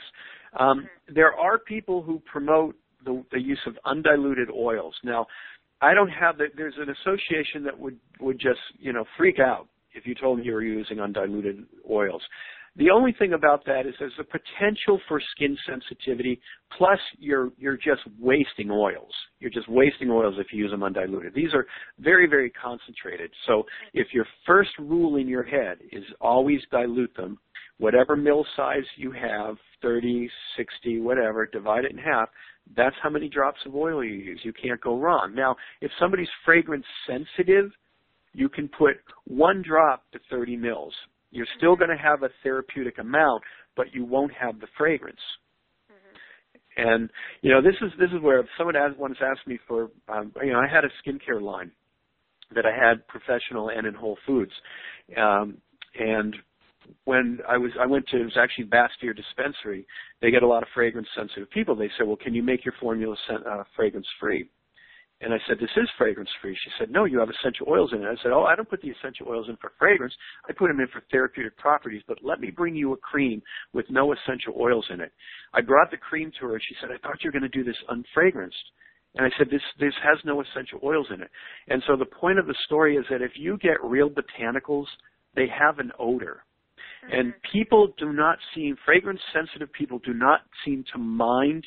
Um, there are people who promote the, the use of undiluted oils. Now, I don't have that. There's an association that would would just you know freak out if you told them you were using undiluted oils. The only thing about that is there's a potential for skin sensitivity. Plus, you're you're just wasting oils. You're just wasting oils if you use them undiluted. These are very very concentrated. So if your first rule in your head is always dilute them, whatever mill size you have, 30, 60, whatever, divide it in half. That's how many drops of oil you use. You can't go wrong. Now, if somebody's fragrance sensitive, you can put one drop to 30 mils. You're still going to have a therapeutic amount, but you won't have the fragrance. Mm-hmm. And you know, this is this is where someone has, once asked me for, um, you know, I had a skincare line that I had professional and in Whole Foods, um, and when I was I went to it was actually Bastyr dispensary. They get a lot of fragrance sensitive people. They said, "Well, can you make your formula uh, fragrance free?" And I said, this is fragrance free. She said, no, you have essential oils in it. I said, oh, I don't put the essential oils in for fragrance. I put them in for therapeutic properties, but let me bring you a cream with no essential oils in it. I brought the cream to her and she said, I thought you were going to do this unfragranced. And I said, this, this has no essential oils in it. And so the point of the story is that if you get real botanicals, they have an odor. And mm-hmm. people do not seem, fragrance sensitive people do not seem to mind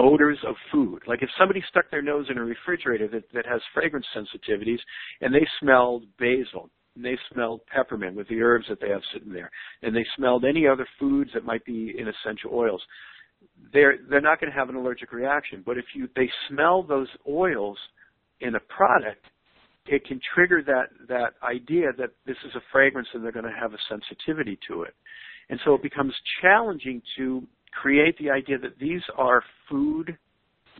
odors of food. Like if somebody stuck their nose in a refrigerator that, that has fragrance sensitivities and they smelled basil and they smelled peppermint with the herbs that they have sitting there and they smelled any other foods that might be in essential oils, they're they're not going to have an allergic reaction. But if you they smell those oils in a product, it can trigger that that idea that this is a fragrance and they're going to have a sensitivity to it. And so it becomes challenging to create the idea that these are food.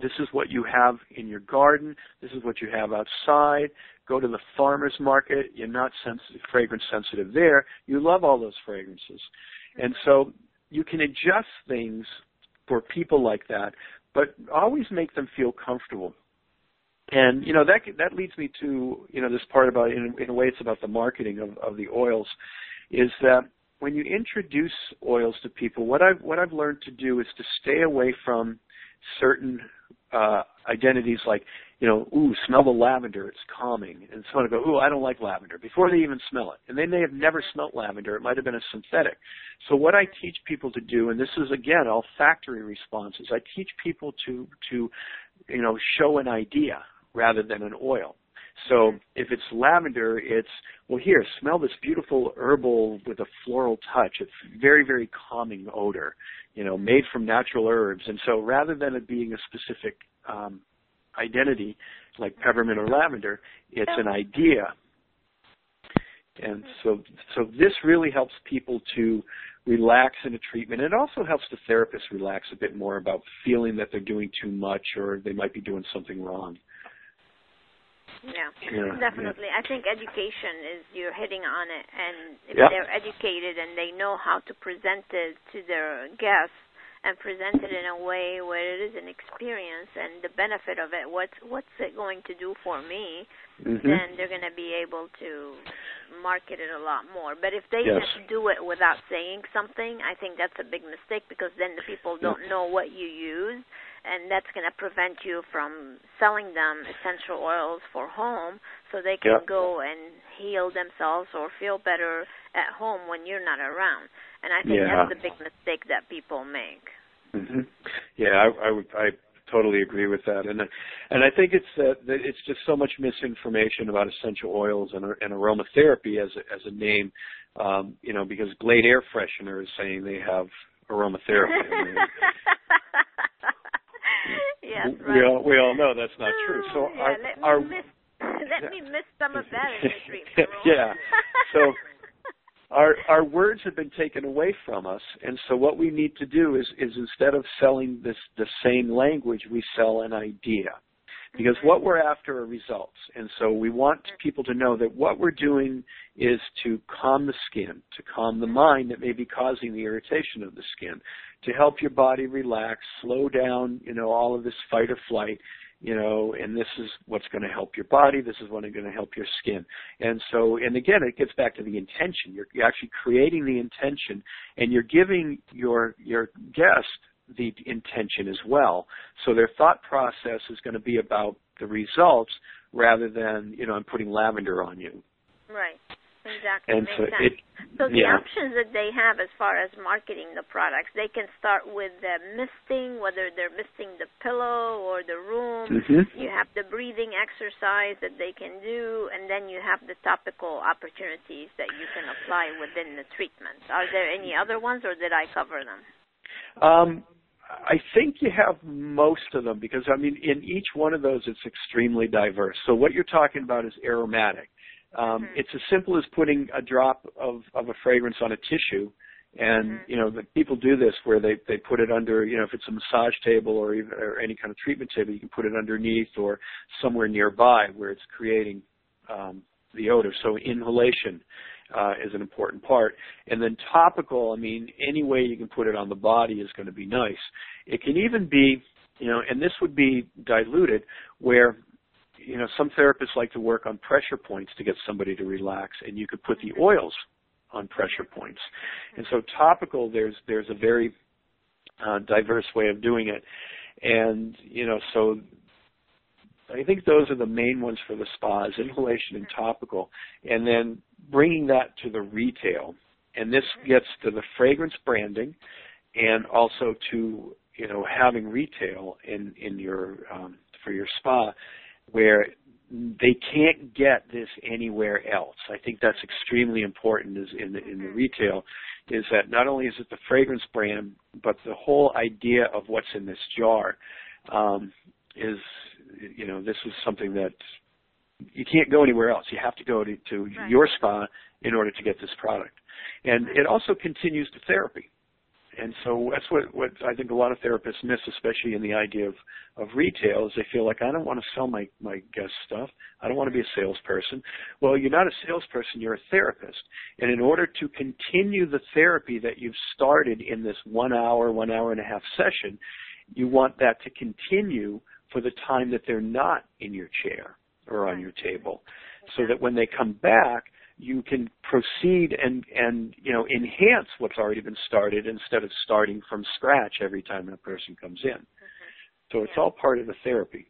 This is what you have in your garden. This is what you have outside. Go to the farmer's market. You're not sensitive, fragrance sensitive there. You love all those fragrances. And so you can adjust things for people like that, but always make them feel comfortable. And you know that that leads me to you know this part about in, in a way it's about the marketing of, of the oils, is that when you introduce oils to people, what I've what I've learned to do is to stay away from certain uh, identities like, you know, ooh, smell the lavender, it's calming. And someone will go, ooh, I don't like lavender, before they even smell it. And they may have never smelt lavender, it might have been a synthetic. So what I teach people to do, and this is again all factory responses, I teach people to to you know, show an idea rather than an oil. So if it's lavender, it's well here, smell this beautiful herbal with a floral touch. It's very, very calming odor, you know, made from natural herbs. And so rather than it being a specific um, identity like peppermint or lavender, it's an idea. And so so this really helps people to relax in a treatment. It also helps the therapist relax a bit more about feeling that they're doing too much or they might be doing something wrong. Yeah, yeah definitely. Yeah. I think education is you're hitting on it, and if yeah. they're educated and they know how to present it to their guests and present it in a way where it is an experience and the benefit of it, what's what's it going to do for me? Mm-hmm. Then they're going to be able to market it a lot more. But if they yes. just do it without saying something, I think that's a big mistake because then the people don't know what you use and that's going to prevent you from selling them essential oils for home so they can yep. go and heal themselves or feel better at home when you're not around. And I think yeah. that's the big mistake that people make. Mm-hmm. Yeah, I, I would I totally agree with that, and and I think it's uh, that it's just so much misinformation about essential oils and, and aromatherapy as a, as a name, um, you know, because Glade air freshener is saying they have aromatherapy. I mean, yes, right. We all we all know that's not true. So oh, yeah, our, let our, me miss let me miss some of that in the treatment yeah. So our our words have been taken away from us, and so what we need to do is is instead of selling this the same language, we sell an idea because mm-hmm. what we're after are results. And so we want mm-hmm. people to know that what we're doing is to calm the skin, to calm the mind that may be causing the irritation of the skin, to help your body relax, slow down, you know, all of this fight or flight, you know, and this is what's going to help your body, this is what's going to help your skin. And so, and again, it gets back to the intention. You're, you're actually creating the intention and you're giving your, your guest the intention as well. So their thought process is going to be about the results rather than, you know, I'm putting lavender on you. Right. Exactly. And so it, So the yeah. options that they have as far as marketing the products, they can start with the misting, whether they're misting the pillow or the room. Mhm. You have the breathing exercise that they can do, and then you have the topical opportunities that you can apply within the treatment. Are there any other ones, or did I cover them? Um, I think you have most of them because I mean, in each one of those, it's extremely diverse. So what you're talking about is aromatic. Um, Mhm. It's as simple as putting a drop of, of a fragrance on a tissue, and Mhm. you know, the people do this where they they put it under, you know, if it's a massage table or even or any kind of treatment table, you can put it underneath or somewhere nearby where it's creating um, the odor. So inhalation uh, is an important part. And then topical, I mean, any way you can put it on the body is going to be nice. It can even be, you know, and this would be diluted where, you know, some therapists like to work on pressure points to get somebody to relax, and you could put the oils on pressure points. And so topical, there's there's a very uh, diverse way of doing it, and you know, so I think those are the main ones for the spas, inhalation and topical, and then bringing that to the retail. And this gets to the fragrance branding and also to, you know, having retail in, in your, um, for your spa where they can't get this anywhere else. I think that's extremely important is in the, in the retail is that not only is it the fragrance brand, but the whole idea of what's in this jar um, is you know this is something that you can't go anywhere else. You have to go to, to Right. your spa in order to get this product, and it also continues to therapy. And so that's what, what I think a lot of therapists miss, especially in the idea of, of retail, is they feel like I don't want to sell my, my guest stuff. I don't want to be a salesperson. Well, you're not a salesperson, you're a therapist. And in order to continue the therapy that you've started in this one hour, one hour and a half session, you want that to continue for the time that they're not in your chair or on your table. So that when they come back, you can proceed and, and, you know, enhance what's already been started instead of starting from scratch every time a person comes in. Mm-hmm. So it's Yeah. all part of the therapy.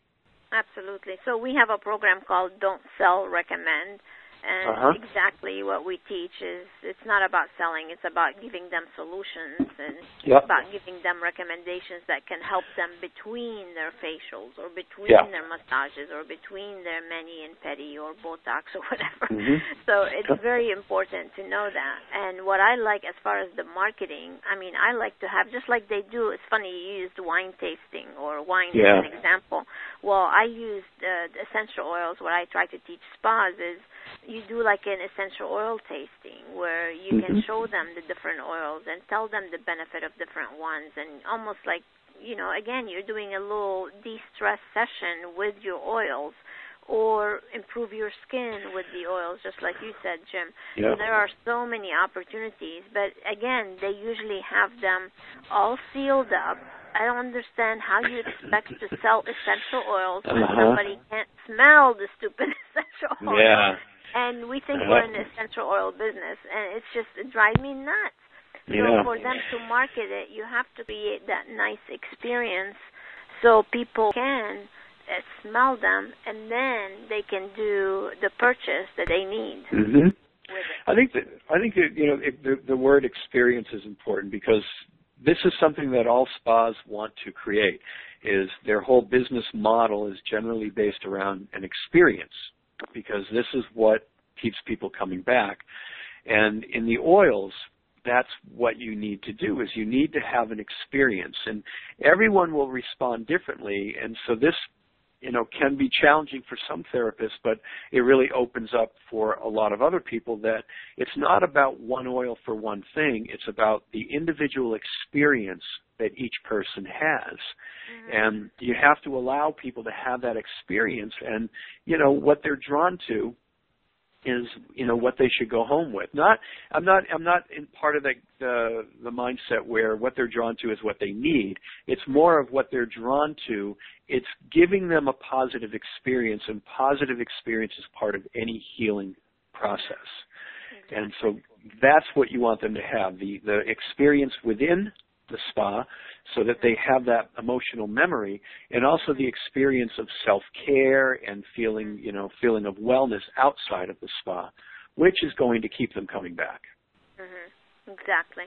Absolutely. So we have a program called Don't Sell, Recommend. And Uh-huh. exactly what we teach is it's not about selling, it's about giving them solutions and Yep. about giving them recommendations that can help them between their facials or between Yeah. their massages or between their mani and pedi or Botox or whatever. Mhm. So it's very important to know that. And what I like as far as the marketing, I mean, I like to have just like they do. It's funny you used wine tasting or wine Yeah. as an example. Well, I used uh, essential oils. What I try to teach spas is you do like an essential oil tasting where you can Mhm. show them the different oils and tell them the benefit of different ones and almost like you know again you're doing a little de-stress session with your oils or improve your skin with the oils just like you said Jim Yeah. so there are so many opportunities but again they usually have them all sealed up I don't understand how you expect to sell essential oils when Uh-huh. somebody can't smell the stupid essential oil Yeah. And we think we're in the essential oil business and it's just it drives me nuts so Yeah. for them to market it you have to create that nice experience so people can uh, smell them and then they can do the purchase that they need Mhm. I think that I think that you know it, the, the word experience is important because this is something that all spas want to create. Is their whole business model is generally based around an experience because this is what keeps people coming back. And in the oils, that's what you need to do is you need to have an experience and everyone will respond differently and so this you know can be challenging for some therapists but it really opens up for a lot of other people that it's not about one oil for one thing. It's about the individual experience that each person has. Mm-hmm. And you have to allow people to have that experience. And you know what they're drawn to is you know what they should go home with. Not I'm not I'm not in part of the the, the mindset where what they're drawn to is what they need. It's more of what they're drawn to. It's giving them a positive experience, and positive experience is part of any healing process. And so that's what you want them to have the the experience within the spa so that they have that emotional memory and also the experience of self-care and feeling, you know, feeling of wellness outside of the spa, which is going to keep them coming back. Mm-hmm. Exactly.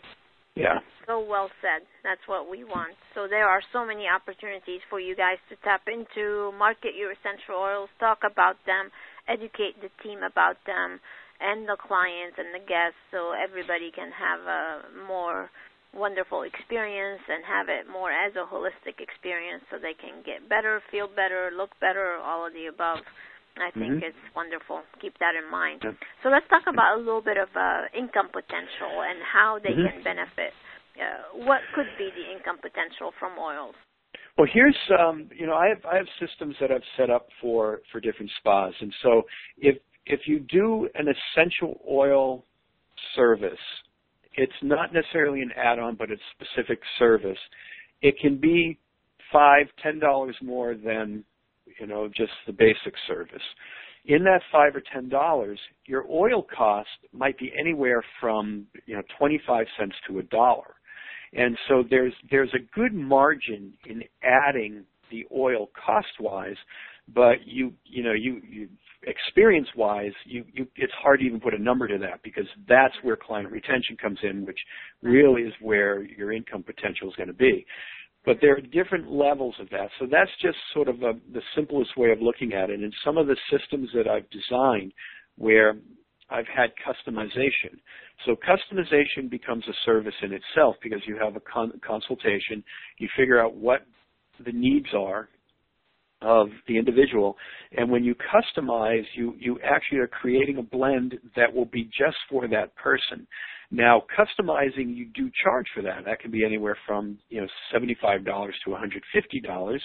Yeah. So well said. That's what we want. So there are so many opportunities for you guys to tap into, market your essential oils, talk about them, educate the team about them and the clients and the guests so everybody can have a more wonderful experience and have it more as a holistic experience so they can get better, feel better, look better, all of the above. I think mm-hmm. it's wonderful. Keep that in mind. Yeah. So let's talk about a little bit of uh, income potential and how they mm-hmm. can benefit. Uh, what could be the income potential from oils? Well, here's um, you know I have I have systems that I've set up for for different spas, and so if if you do an essential oil service it's not necessarily an add-on, but it's specific service. It can be five, ten dollars more than you know just the basic service. In that five or ten dollars, your oil cost might be anywhere from you know twenty-five cents to a dollar, and so there's there's a good margin in adding the oil cost-wise, but you you know you you experience wise, you, you, it's hard to even put a number to that because that's where client retention comes in, which really is where your income potential is going to be. But there are different levels of that. So that's just sort of a, the simplest way of looking at it. And some of the systems that I've designed where I've had customization. So customization becomes a service in itself because you have a con- consultation, you figure out what the needs are of the individual. And when you customize, you, you actually are creating a blend that will be just for that person. Now, customizing, you do charge for that. That can be anywhere from, you know, $75 to $150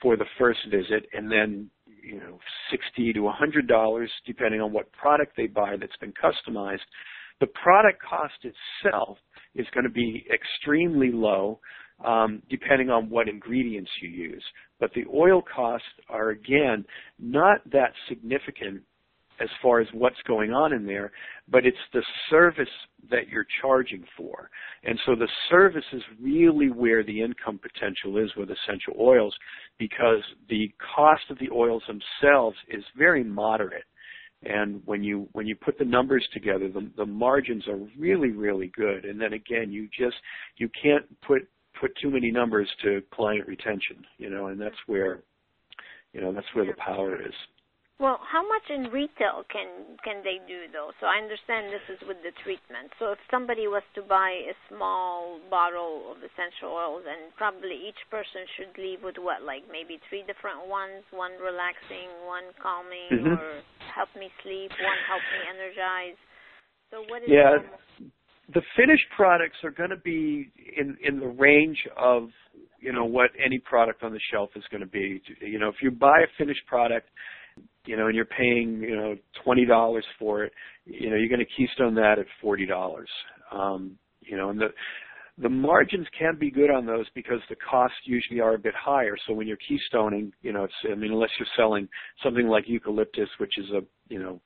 for the first visit and then, you know, 60 to $100 depending on what product they buy that's been customized. The product cost itself is going to be extremely low um, depending on what ingredients you use. But the oil costs are again not that significant as far as what's going on in there, but it's the service that you're charging for. And so the service is really where the income potential is with essential oils because the cost of the oils themselves is very moderate. And when you when you put the numbers together, the, the margins are really really good. And then again, you just you can't put put too many numbers to client retention, you know, and that's where, you know, that's where the power is. Well, how much in retail can can they do though? So I understand this is with the treatment. So if somebody was to buy a small bottle of essential oils, and probably each person should leave with what, like maybe three different ones: one relaxing, one calming, mm-hmm. or help me sleep, one help me energize. So what is yeah? The finished products are going to be in in the range of you know what any product on the shelf is going to be. You know, if you buy a finished product, you know, and you're paying you know twenty dollars for it, you know, you're going to keystone that at forty dollars. Um, you know, and the the margins can be good on those because the costs usually are a bit higher. So when you're keystoning, you know, it's I mean, unless you're selling something like eucalyptus, which is a you know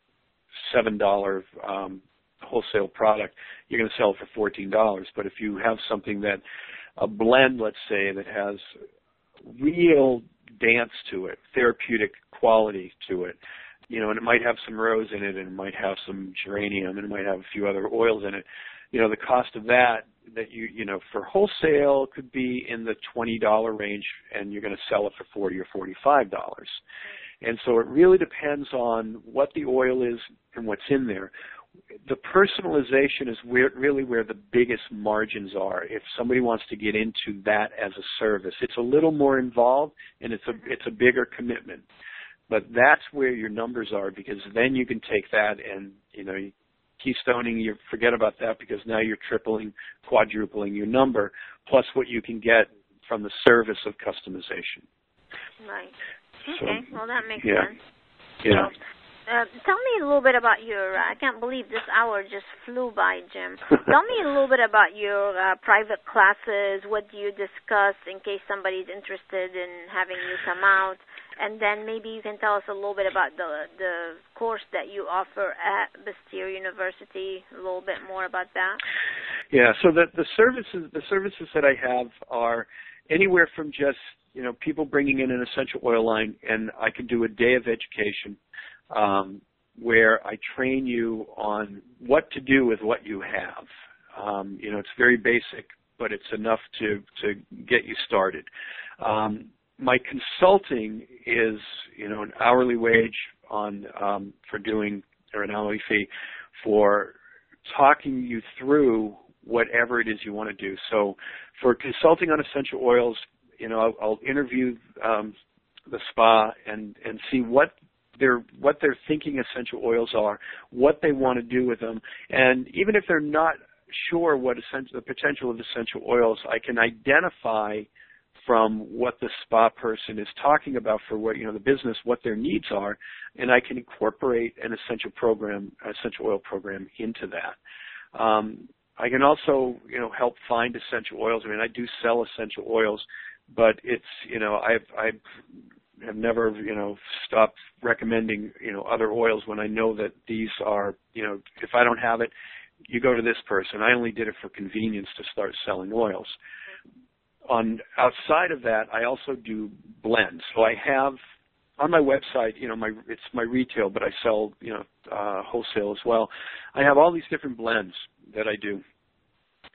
seven dollar um, wholesale product, you're going to sell it for fourteen dollars. But if you have something that a blend, let's say, that has real dance to it, therapeutic quality to it, you know, and it might have some rose in it, and it might have some geranium, and it might have a few other oils in it. You know, the cost of that that you you know for wholesale could be in the twenty dollar range, and you're going to sell it for forty or forty five dollars. And so it really depends on what the oil is and what's in there the personalization is where, really where the biggest margins are. If somebody wants to get into that as a service, it's a little more involved and it's a mm-hmm. it's a bigger commitment. But that's where your numbers are because then you can take that and you know keystoning you forget about that because now you're tripling, quadrupling your number plus what you can get from the service of customization. Right. Okay. So, well, that makes yeah. sense. Yeah. So, Uh, tell me a little bit about your. Uh, I can't believe this hour just flew by, Jim. tell me a little bit about your uh, private classes. What do you discuss in case somebody's interested in having you come out? And then maybe you can tell us a little bit about the the course that you offer at Bastyr University. A little bit more about that. Yeah. So the the services the services that I have are anywhere from just you know people bringing in an essential oil line, and I can do a day of education um, where I train you on what to do with what you have. Um, you know, it's very basic, but it's enough to to get you started. Um, my consulting is, you know, an hourly wage on um, for doing or an hourly fee for talking you through whatever it is you want to do. So, for consulting on essential oils, you know, I'll, I'll interview um, the spa and and see what their what their thinking essential oils are, what they want to do with them, and even if they're not sure what the potential of essential oils, I can identify from what the spa person is talking about for what you know the business, what their needs are, and I can incorporate an essential program, essential oil program into that. Um, I can also you know help find essential oils. I mean, I do sell essential oils, but it's you know I've I've have never, you know, stopped recommending, you know, other oils when I know that these are, you know, if I don't have it, you go to this person. I only did it for convenience to start selling oils. On outside of that, I also do blends. So I have on my website, you know, my it's my retail, but I sell, you know, uh, wholesale as well. I have all these different blends that I do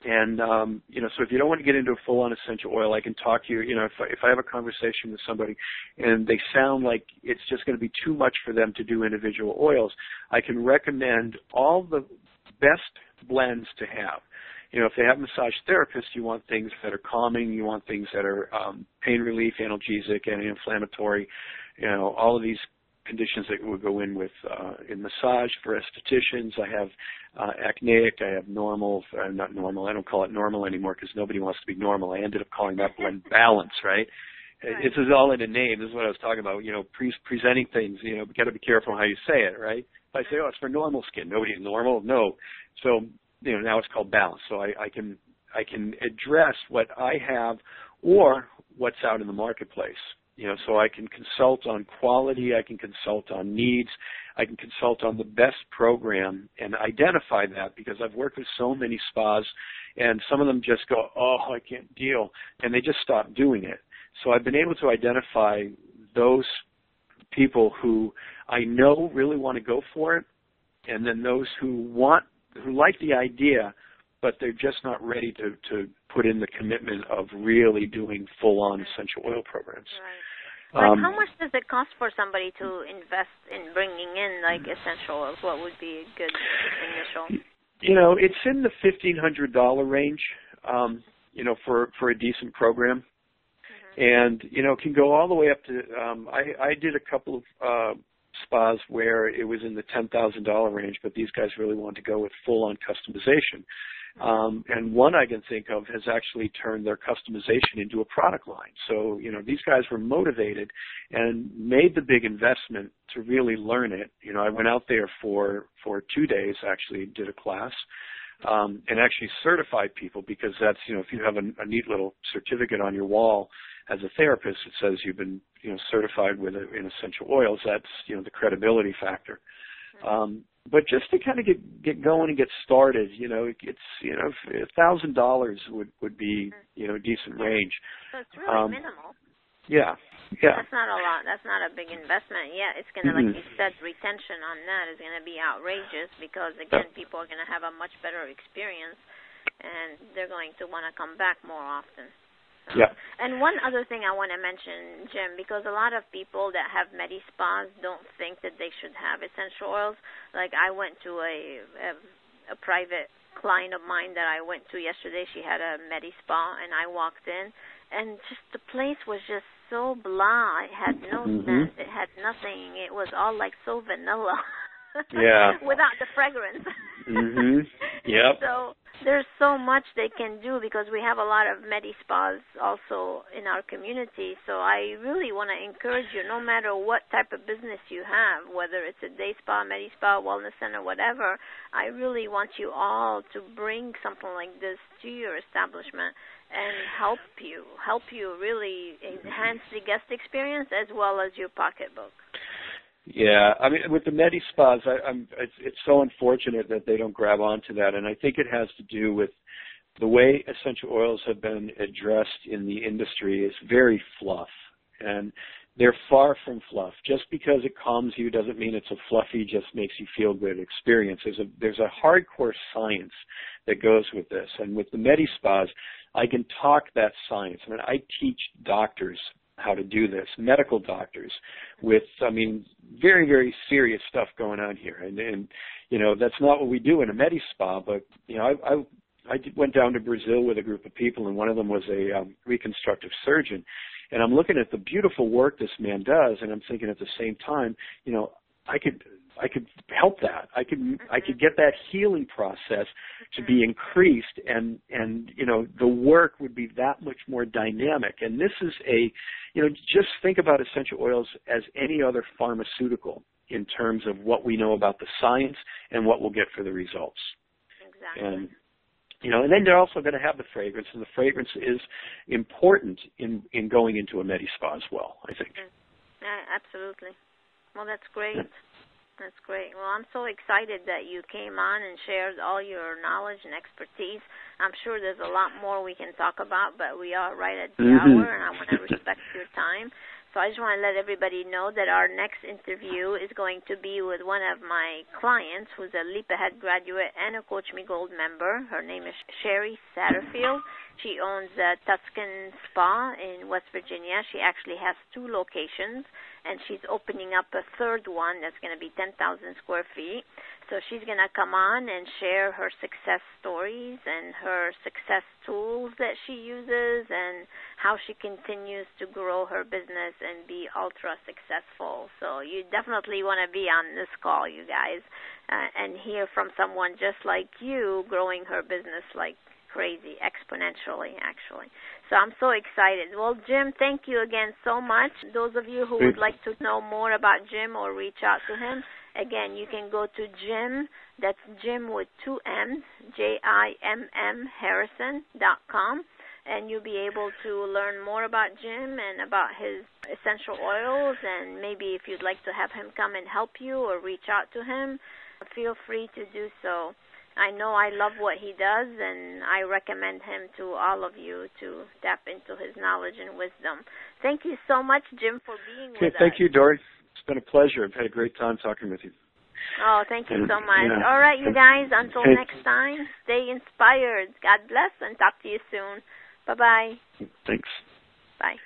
and um, you know, so if you don't want to get into a full-on essential oil, I can talk to you. You know, if if I have a conversation with somebody and they sound like it's just going to be too much for them to do individual oils, I can recommend all the best blends to have. You know, if they have massage therapists, you want things that are calming, you want things that are um, pain relief, analgesic, anti-inflammatory. You know, all of these conditions that would go in with uh, in massage for estheticians. I have uh, acneic. I have normal. Uh, not normal. I don't call it normal anymore because nobody wants to be normal. I ended up calling that blend balance, right? right? This is all in a name. This is what I was talking about. You know, pre- presenting things. You know, got to be careful how you say it, right? If I say, "Oh, it's for normal skin," nobody's normal. No. So you know, now it's called balance. So I, I can I can address what I have or what's out in the marketplace. You know, so I can consult on quality, I can consult on needs, I can consult on the best program and identify that because I've worked with so many spas and some of them just go, oh, I can't deal, and they just stop doing it. So I've been able to identify those people who I know really want to go for it, and then those who want, who like the idea, but they're just not ready to, to put in the commitment of really doing full on essential oil programs. Right. Like um, how much does it cost for somebody to invest in bringing in like essential oils? What would be a good initial? You know, it's in the fifteen hundred dollar range. Um, you know, for for a decent program, mm-hmm. and you know, it can go all the way up to. Um, I I did a couple of uh, spas where it was in the ten thousand dollar range, but these guys really wanted to go with full on customization. Um, and one I can think of has actually turned their customization into a product line. So, you know, these guys were motivated and made the big investment to really learn it. You know, I went out there for, for two days, actually did a class, um, and actually certified people because that's, you know, if you have a, a neat little certificate on your wall as a therapist, it says you've been, you know, certified with in essential oils. That's, you know, the credibility factor. Um, but just to kind of get get going and get started, you know, it's you know, a thousand dollars would would be you know a decent range. So it's really um, minimal. Yeah, yeah. That's not a lot. That's not a big investment. Yeah, it's gonna, mm-hmm. like you said, retention on that is gonna be outrageous because again, people are gonna have a much better experience, and they're going to want to come back more often. Yeah. And one other thing I want to mention, Jim, because a lot of people that have medi spas don't think that they should have essential oils. Like I went to a a, a private client of mine that I went to yesterday. She had a medi spa, and I walked in, and just the place was just so blah. It had no mm-hmm. scent. It had nothing. It was all like so vanilla. yeah. Without the fragrance. mhm. Yep. So there's so much they can do because we have a lot of medi spas also in our community. So I really want to encourage you, no matter what type of business you have, whether it's a day spa, medi spa, wellness center, whatever. I really want you all to bring something like this to your establishment and help you, help you really enhance the guest experience as well as your pocketbook. Yeah, I mean, with the Medi spas, I, I'm it's, it's so unfortunate that they don't grab onto that, and I think it has to do with the way essential oils have been addressed in the industry is very fluff, and they're far from fluff. Just because it calms you doesn't mean it's a fluffy, just makes you feel good experience. There's a there's a hardcore science that goes with this, and with the Medi spas, I can talk that science. I mean, I teach doctors how to do this, medical doctors with, I mean, very, very serious stuff going on here. And, and you know, that's not what we do in a Medi Spa, but, you know, I, I, I went down to Brazil with a group of people and one of them was a um, reconstructive surgeon. And I'm looking at the beautiful work this man does and I'm thinking at the same time, you know, I could I could help that. I could I could mm-hmm. get that healing process to be mm-hmm. increased and and you know the work would be that much more dynamic. And this is a you know just think about essential oils as any other pharmaceutical in terms of what we know about the science and what we'll get for the results. Exactly. And you know, and then they're also going to have the fragrance, and the fragrance is important in in going into a medi spa as well. I think. Mm-hmm. Yeah, absolutely. Well, that's great. That's great. Well, I'm so excited that you came on and shared all your knowledge and expertise. I'm sure there's a lot more we can talk about, but we are right at the mm-hmm. hour, and I want to respect your time. So I just want to let everybody know that our next interview is going to be with one of my clients who's a Leap Ahead graduate and a Coach Me Gold member. Her name is Sherry Satterfield. She owns a Tuscan Spa in West Virginia. She actually has two locations and she's opening up a third one that's going to be 10,000 square feet. So she's going to come on and share her success stories and her success tools that she uses and how she continues to grow her business and be ultra successful. So you definitely want to be on this call, you guys, uh, and hear from someone just like you growing her business like crazy, exponentially, actually. So I'm so excited. Well, Jim, thank you again so much. Those of you who would like to know more about Jim or reach out to him, again, you can go to Jim, that's Jim with two M's, J-I-M-M Harrison dot com, and you'll be able to learn more about Jim and about his essential oils, and maybe if you'd like to have him come and help you or reach out to him, feel free to do so. I know I love what he does, and I recommend him to all of you to tap into his knowledge and wisdom. Thank you so much, Jim, for being okay, with thank us. Thank you, Dori. It's been a pleasure. I've had a great time talking with you. Oh, thank you and, so much. Yeah. All right, you guys, until next time, stay inspired. God bless, and talk to you soon. Bye bye. Thanks. Bye.